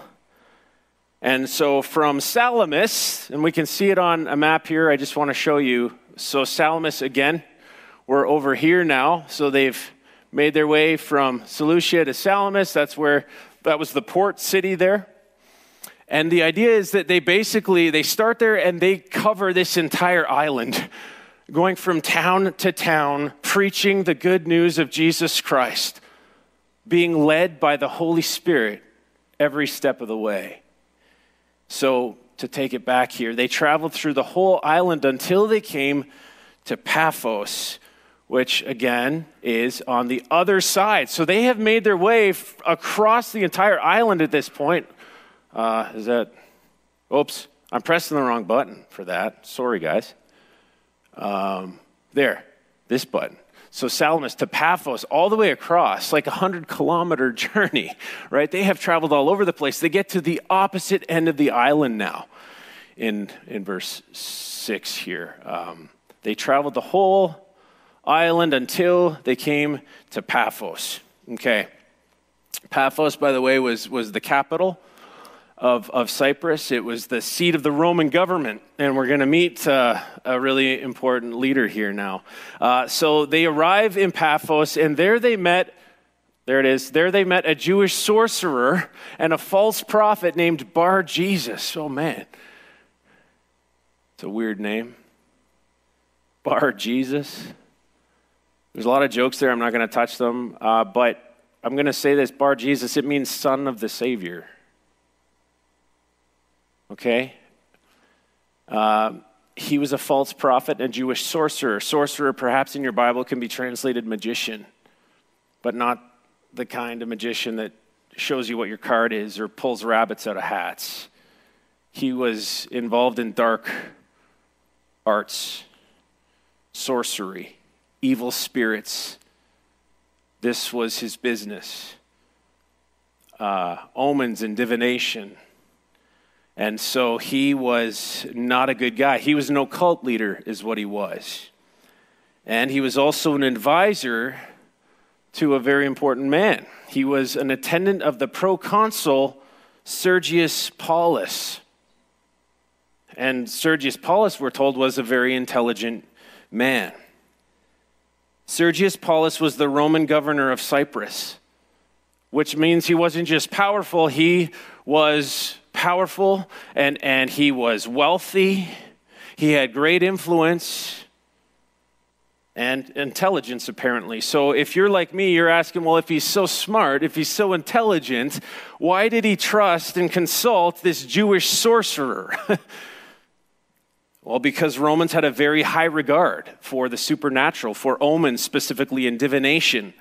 And so from Salamis, and we can see it on a map here, I just want to show you. So, Salamis again, we're over here now. So, they've made their way from Seleucia to Salamis. That's where that was the port city there. And the idea is that they basically they start there and they cover this entire island, going from town to town, preaching the good news of Jesus Christ, being led by the Holy Spirit every step of the way. So, to take it back here, they traveled through the whole island until they came to Paphos, which again is on the other side. So, they have made their way f- across the entire island at this point. Uh, is that, oops, I'm pressing the wrong button for that. Sorry, guys. Um, there, this button. So Salamis to Paphos, all the way across, like a hundred kilometer journey, right? They have traveled all over the place. They get to the opposite end of the island now in, in verse 6 here. Um, they traveled the whole island until they came to Paphos. Okay. Paphos, by the way, was, was the capital of, of Cyprus. It was the seat of the Roman government, and we're going to meet uh, a really important leader here now. Uh, so they arrive in Paphos, and there they met. There it is. There they met a Jewish sorcerer and a false prophet named Bar Jesus. Oh man, it's a weird name. Bar Jesus. There's a lot of jokes there. I'm not going to touch them, uh, but I'm going to say this: Bar Jesus. It means son of the Savior okay? Uh, he was a false prophet and a Jewish sorcerer. Sorcerer, perhaps in your Bible, can be translated magician, but not the kind of magician that shows you what your card is or pulls rabbits out of hats. He was involved in dark arts, sorcery, evil spirits. This was his business. Uh, omens and divination and so he was not a good guy. He was an occult leader, is what he was. And he was also an advisor to a very important man. He was an attendant of the proconsul Sergius Paulus. And Sergius Paulus, we're told, was a very intelligent man. Sergius Paulus was the Roman governor of Cyprus, which means he wasn't just powerful, he was powerful and, and he was wealthy. He had great influence. and intelligence, apparently. So if you're like me, you're asking, well, if he's so smart, if he's so intelligent, why did he trust and consult this Jewish sorcerer? well, because Romans had a very high regard for the supernatural, for omens specifically in divination.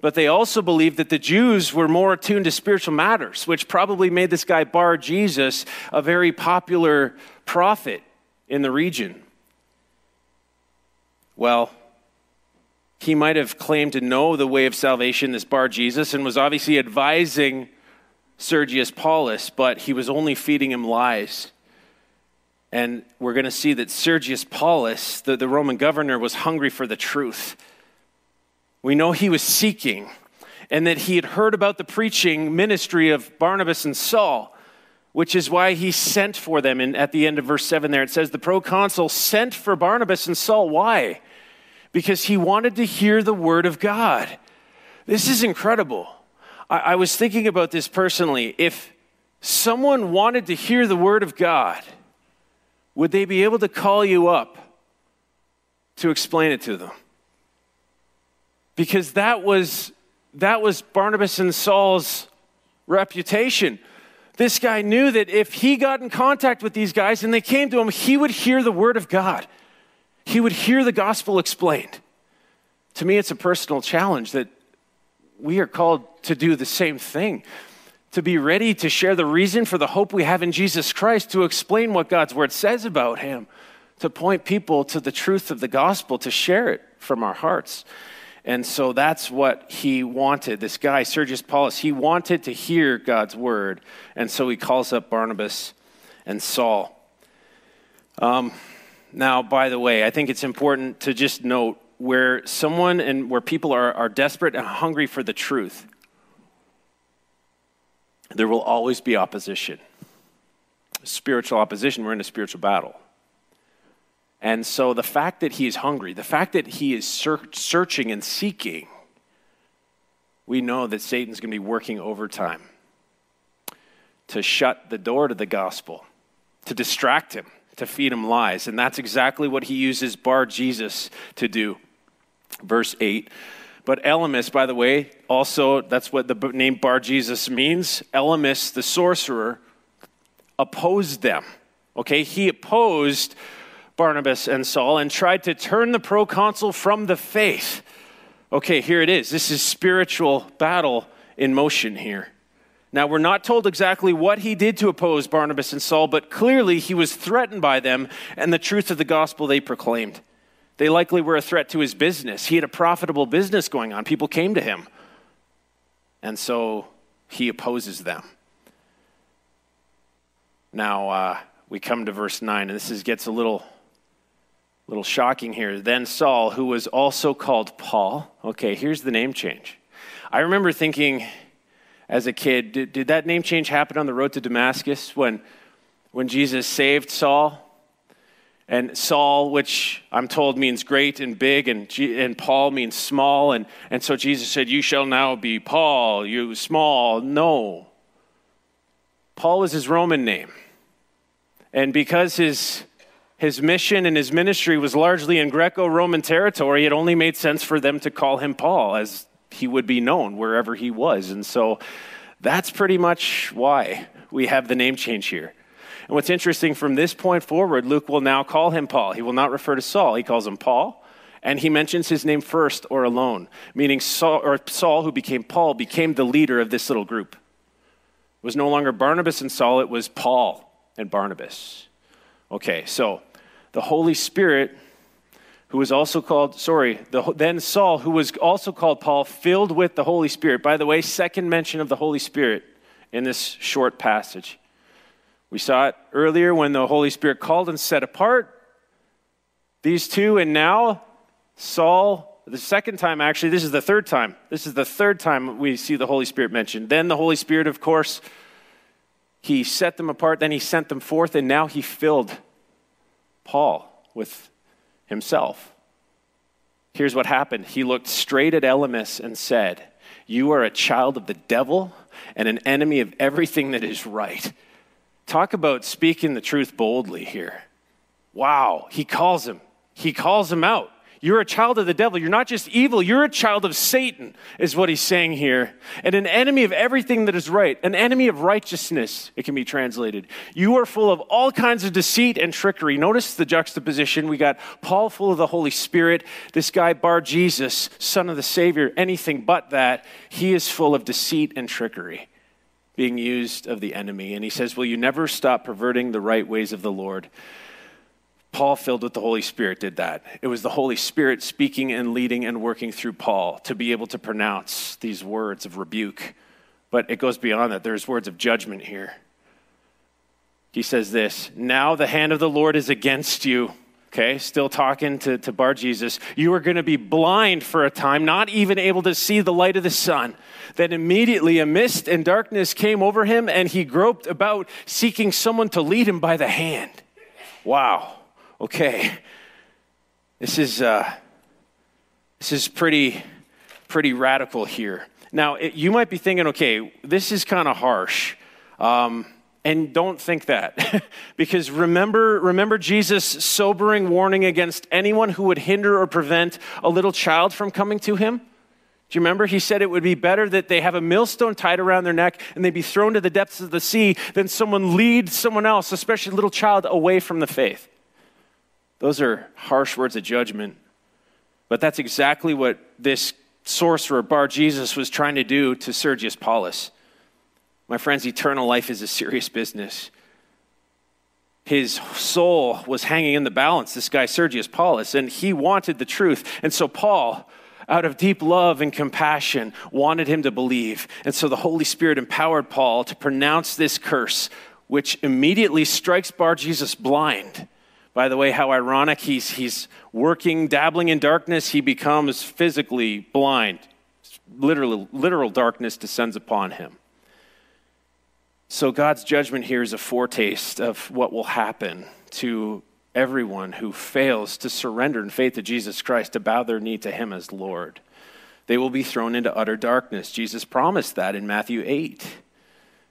But they also believed that the Jews were more attuned to spiritual matters, which probably made this guy Bar Jesus a very popular prophet in the region. Well, he might have claimed to know the way of salvation, this Bar Jesus, and was obviously advising Sergius Paulus, but he was only feeding him lies. And we're going to see that Sergius Paulus, the, the Roman governor, was hungry for the truth. We know he was seeking, and that he had heard about the preaching ministry of Barnabas and Saul, which is why he sent for them. And at the end of verse 7 there, it says, The proconsul sent for Barnabas and Saul. Why? because he wanted to hear the word of God. This is incredible. I, I was thinking about this personally. If someone wanted to hear the word of God, would they be able to call you up to explain it to them? Because that was, that was Barnabas and Saul's reputation. This guy knew that if he got in contact with these guys and they came to him, he would hear the word of God he would hear the gospel explained. To me, it's a personal challenge that we are called to do the same thing to be ready to share the reason for the hope we have in Jesus Christ, to explain what God's word says about him, to point people to the truth of the gospel, to share it from our hearts. And so that's what he wanted. This guy, Sergius Paulus, he wanted to hear God's word. And so he calls up Barnabas and Saul. Um, now, by the way, I think it's important to just note where someone and where people are, are desperate and hungry for the truth, there will always be opposition. Spiritual opposition, we're in a spiritual battle. And so the fact that he is hungry, the fact that he is searching and seeking, we know that Satan's going to be working overtime to shut the door to the gospel, to distract him to feed him lies. And that's exactly what he uses Bar Jesus to do. Verse 8. But Elymas, by the way, also, that's what the name Bar Jesus means. Elymas, the sorcerer, opposed them. Okay, he opposed Barnabas and Saul and tried to turn the proconsul from the faith. Okay, here it is. This is spiritual battle in motion here. Now, we're not told exactly what he did to oppose Barnabas and Saul, but clearly he was threatened by them and the truth of the gospel they proclaimed. They likely were a threat to his business. He had a profitable business going on. People came to him. And so he opposes them. Now, uh, we come to verse 9, and this is, gets a little, little shocking here. Then Saul, who was also called Paul, okay, here's the name change. I remember thinking, as a kid. Did, did that name change happen on the road to Damascus when, when Jesus saved Saul? And Saul, which I'm told means great and big, and, G, and Paul means small. And, and so Jesus said, You shall now be Paul, you small. No. Paul was his Roman name. And because his, his mission and his ministry was largely in Greco Roman territory, it only made sense for them to call him Paul, as he would be known wherever he was. And so that's pretty much why we have the name change here. And what's interesting from this point forward, Luke will now call him Paul. He will not refer to Saul. He calls him Paul, and he mentions his name first or alone, meaning Saul, or Saul, who became Paul, became the leader of this little group. It was no longer Barnabas and Saul, it was Paul and Barnabas. Okay, so the Holy Spirit who was also called, sorry, the, then Saul, who was also called Paul, filled with the Holy Spirit. By the way, second mention of the Holy Spirit in this short passage. We saw it earlier when the Holy Spirit called and set apart these two, and now Saul, the second time actually, this is the third time. This is the third time we see the Holy Spirit mentioned. Then the Holy Spirit, of course, he set them apart, then he sent them forth, and now he filled Paul with himself. Here's what happened he looked straight at Elymas and said, You are a child of the devil and an enemy of everything that is right. Talk about speaking the truth boldly here. Wow, he calls him. He calls him out. You're a child of the devil. You're not just evil, you're a child of Satan, is what he's saying here. And an enemy of everything that is right, an enemy of righteousness, it can be translated. You are full of all kinds of deceit and trickery. Notice the juxtaposition. We got Paul full of the Holy Spirit, this guy, Bar Jesus, son of the Savior, anything but that. He is full of deceit and trickery, being used of the enemy. And he says, Will you never stop perverting the right ways of the Lord? Paul, filled with the Holy Spirit, did that. It was the Holy Spirit speaking and leading and working through Paul to be able to pronounce these words of rebuke. But it goes beyond that. There's words of judgment here. He says this Now the hand of the Lord is against you. Okay, still talking to, to Bar Jesus. You are going to be blind for a time, not even able to see the light of the sun. Then immediately a mist and darkness came over him, and he groped about, seeking someone to lead him by the hand. Wow okay, this is, uh, this is pretty, pretty radical here. Now, it, you might be thinking, okay, this is kind of harsh. Um, and don't think that. because remember, remember Jesus' sobering warning against anyone who would hinder or prevent a little child from coming to him? Do you remember? He said it would be better that they have a millstone tied around their neck and they be thrown to the depths of the sea than someone lead someone else, especially a little child, away from the faith. Those are harsh words of judgment. But that's exactly what this sorcerer, Bar Jesus, was trying to do to Sergius Paulus. My friends, eternal life is a serious business. His soul was hanging in the balance, this guy, Sergius Paulus, and he wanted the truth. And so, Paul, out of deep love and compassion, wanted him to believe. And so, the Holy Spirit empowered Paul to pronounce this curse, which immediately strikes Bar Jesus blind by the way, how ironic he's, he's working, dabbling in darkness, he becomes physically blind. Literal, literal darkness descends upon him. So, God's judgment here is a foretaste of what will happen to everyone who fails to surrender in faith to Jesus Christ, to bow their knee to Him as Lord. They will be thrown into utter darkness. Jesus promised that in Matthew 8.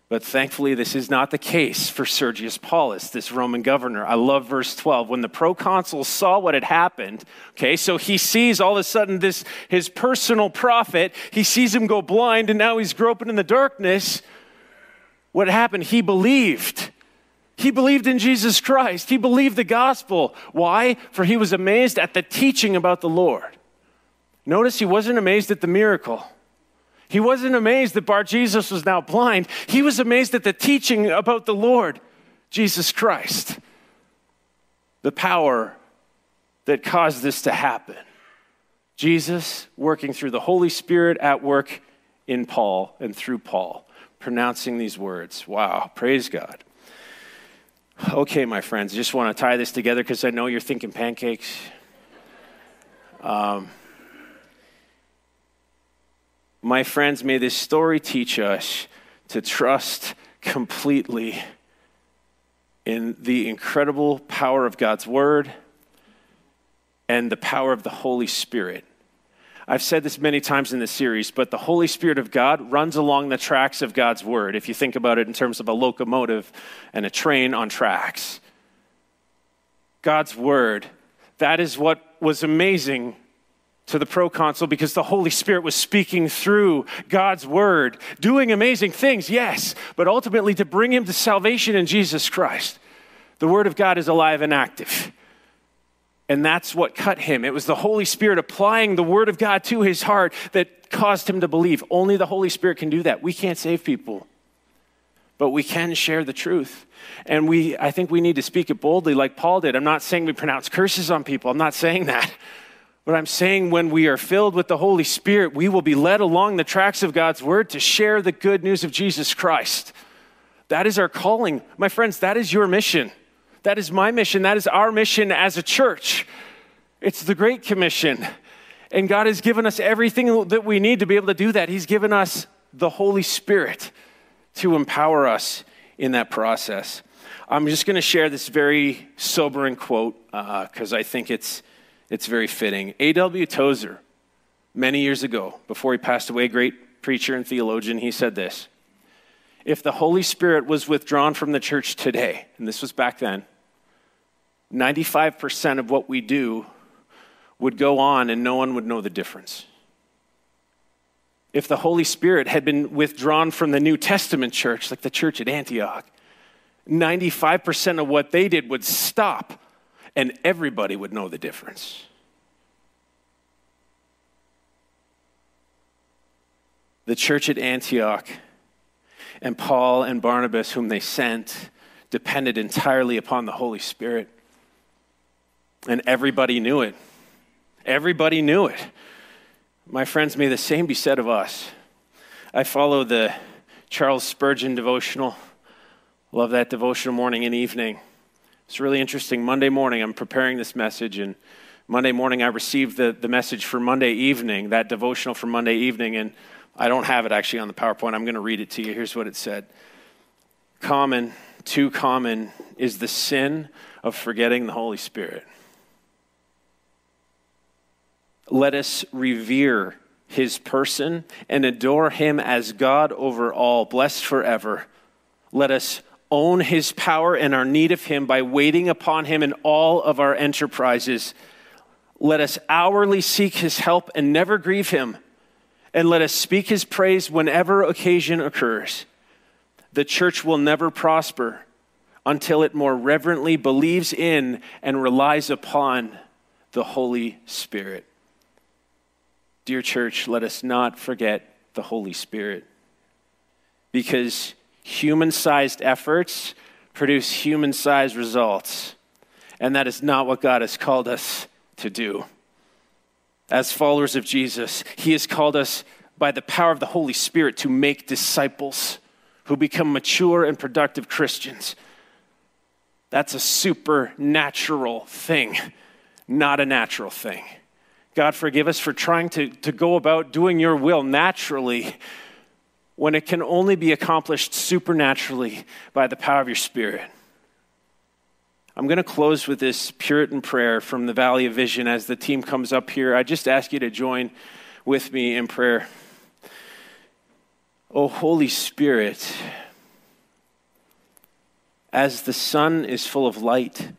But thankfully, this is not the case for Sergius Paulus, this Roman governor. I love verse 12. When the proconsul saw what had happened, okay, so he sees all of a sudden this, his personal prophet, he sees him go blind, and now he's groping in the darkness. What happened? He believed. He believed in Jesus Christ. He believed the gospel. Why? For he was amazed at the teaching about the Lord. Notice he wasn't amazed at the miracle. He wasn't amazed that Bar Jesus was now blind. He was amazed at the teaching about the Lord, Jesus Christ. The power that caused this to happen. Jesus working through the Holy Spirit at work in Paul and through Paul, pronouncing these words. Wow, praise God. Okay, my friends, just want to tie this together because I know you're thinking pancakes. Um, my friends, may this story teach us to trust completely in the incredible power of God's Word and the power of the Holy Spirit. I've said this many times in this series, but the Holy Spirit of God runs along the tracks of God's Word. If you think about it in terms of a locomotive and a train on tracks, God's Word, that is what was amazing to the proconsul because the Holy Spirit was speaking through God's word, doing amazing things, yes, but ultimately to bring him to salvation in Jesus Christ. The word of God is alive and active. And that's what cut him. It was the Holy Spirit applying the word of God to his heart that caused him to believe. Only the Holy Spirit can do that. We can't save people, but we can share the truth. And we, I think we need to speak it boldly like Paul did. I'm not saying we pronounce curses on people, I'm not saying that. But I'm saying when we are filled with the Holy Spirit, we will be led along the tracks of God's word to share the good news of Jesus Christ. That is our calling. My friends, that is your mission. That is my mission. That is our mission as a church. It's the Great Commission. And God has given us everything that we need to be able to do that. He's given us the Holy Spirit to empower us in that process. I'm just going to share this very sobering quote because uh, I think it's it's very fitting. A.W. Tozer, many years ago, before he passed away, great preacher and theologian, he said this If the Holy Spirit was withdrawn from the church today, and this was back then, 95% of what we do would go on and no one would know the difference. If the Holy Spirit had been withdrawn from the New Testament church, like the church at Antioch, 95% of what they did would stop and everybody would know the difference. The church at Antioch and Paul and Barnabas, whom they sent, depended entirely upon the Holy Spirit. And everybody knew it. Everybody knew it. My friends, may the same be said of us. I follow the Charles Spurgeon devotional. Love that devotional morning and evening. It's really interesting. Monday morning, I'm preparing this message, and Monday morning, I received the, the message for Monday evening, that devotional for Monday evening, and I don't have it actually on the PowerPoint. I'm going to read it to you. Here's what it said Common, too common, is the sin of forgetting the Holy Spirit. Let us revere his person and adore him as God over all, blessed forever. Let us own his power and our need of him by waiting upon him in all of our enterprises. Let us hourly seek his help and never grieve him, and let us speak his praise whenever occasion occurs. The church will never prosper until it more reverently believes in and relies upon the Holy Spirit. Dear church, let us not forget the Holy Spirit because human sized efforts produce human sized results. And that is not what God has called us to do. As followers of Jesus, He has called us by the power of the Holy Spirit to make disciples who become mature and productive Christians. That's a supernatural thing, not a natural thing. God, forgive us for trying to, to go about doing your will naturally when it can only be accomplished supernaturally by the power of your Spirit. I'm going to close with this Puritan prayer from the Valley of Vision as the team comes up here. I just ask you to join with me in prayer. Oh, Holy Spirit, as the sun is full of light,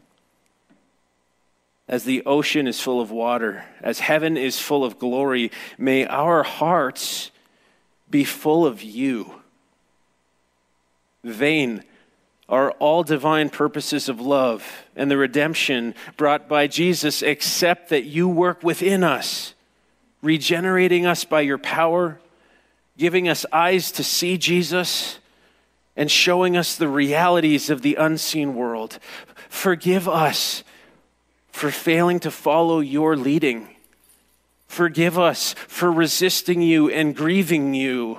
as the ocean is full of water, as heaven is full of glory, may our hearts be full of you. Vain are all divine purposes of love and the redemption brought by Jesus, except that you work within us, regenerating us by your power, giving us eyes to see Jesus, and showing us the realities of the unseen world. Forgive us for failing to follow your leading. Forgive us for resisting you and grieving you.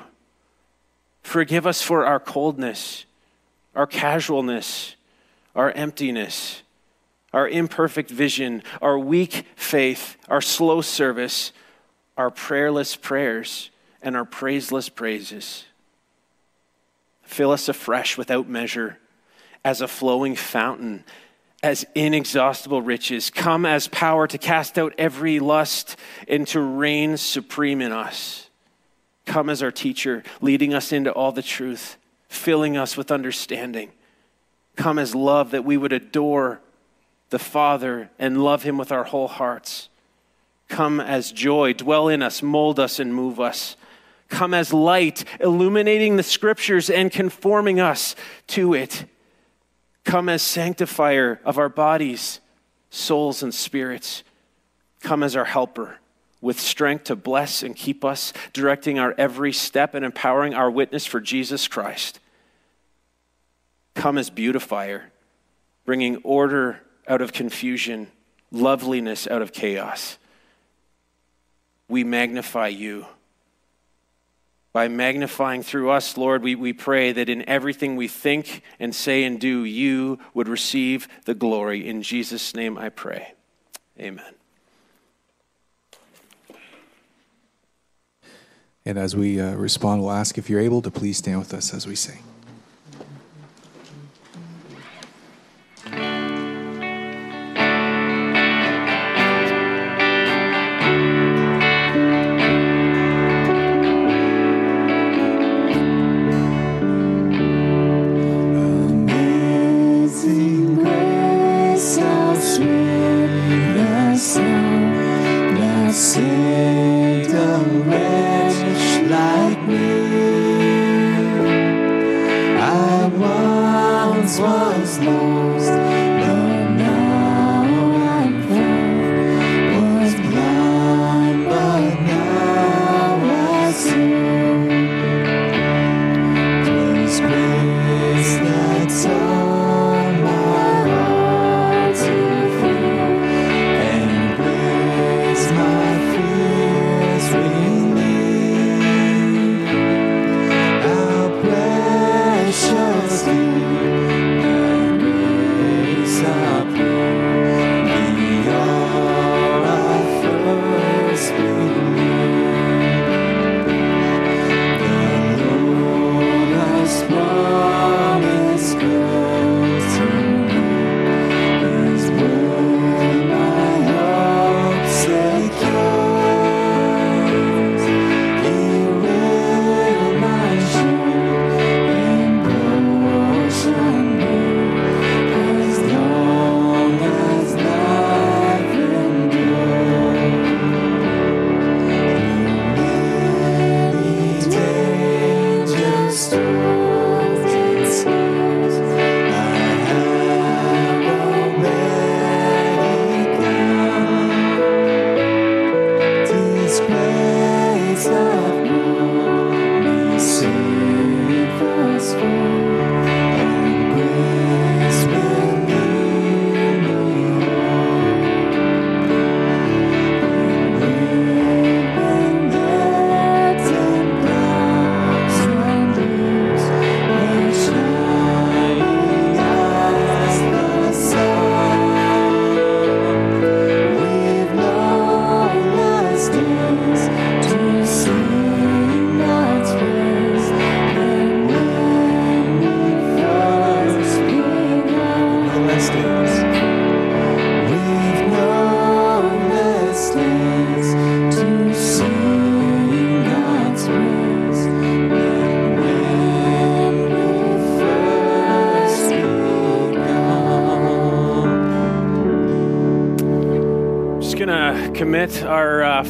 Forgive us for our coldness, our casualness, our emptiness, our imperfect vision, our weak faith, our slow service, our prayerless prayers, and our praiseless praises. Fill us afresh without measure as a flowing fountain as inexhaustible riches, come as power to cast out every lust and to reign supreme in us. Come as our teacher, leading us into all the truth, filling us with understanding. Come as love that we would adore the Father and love him with our whole hearts. Come as joy, dwell in us, mold us, and move us. Come as light, illuminating the scriptures and conforming us to it Come as sanctifier of our bodies, souls, and spirits. Come as our helper with strength to bless and keep us, directing our every step and empowering our witness for Jesus Christ. Come as beautifier, bringing order out of confusion, loveliness out of chaos. We magnify you by magnifying through us, Lord, we, we pray that in everything we think and say and do, you would receive the glory. In Jesus' name I pray. Amen. And as we uh, respond, we'll ask if you're able to please stand with us as we sing.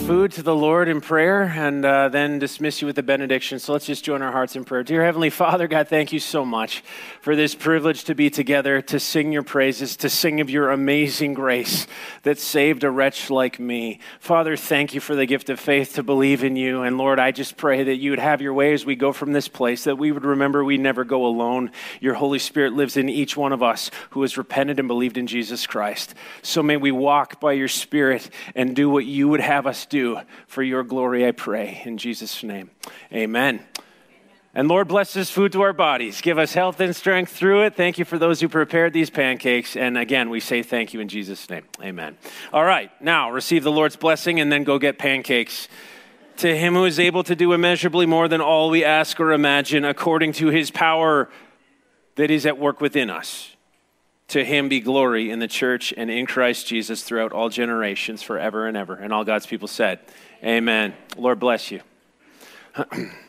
Food to the Lord in prayer and uh, then dismiss you with the benediction. So let's just join our hearts in prayer. Dear Heavenly Father, God, thank you so much for this privilege to be together, to sing your praises, to sing of your amazing grace that saved a wretch like me. Father, thank you for the gift of faith to believe in you. And Lord, I just pray that you would have your way as we go from this place, that we would remember we never go alone. Your Holy Spirit lives in each one of us who has repented and believed in Jesus Christ. So may we walk by your Spirit and do what you would have us do for your glory, I pray. In Jesus' name, amen. And Lord, bless this food to our bodies. Give us health and strength through it. Thank you for those who prepared these pancakes. And again, we say thank you in Jesus' name. Amen. All right, now receive the Lord's blessing and then go get pancakes. To him who is able to do immeasurably more than all we ask or imagine, according to his power that is at work within us. To him be glory in the church and in Christ Jesus throughout all generations, forever and ever. And all God's people said, Amen. Lord bless you.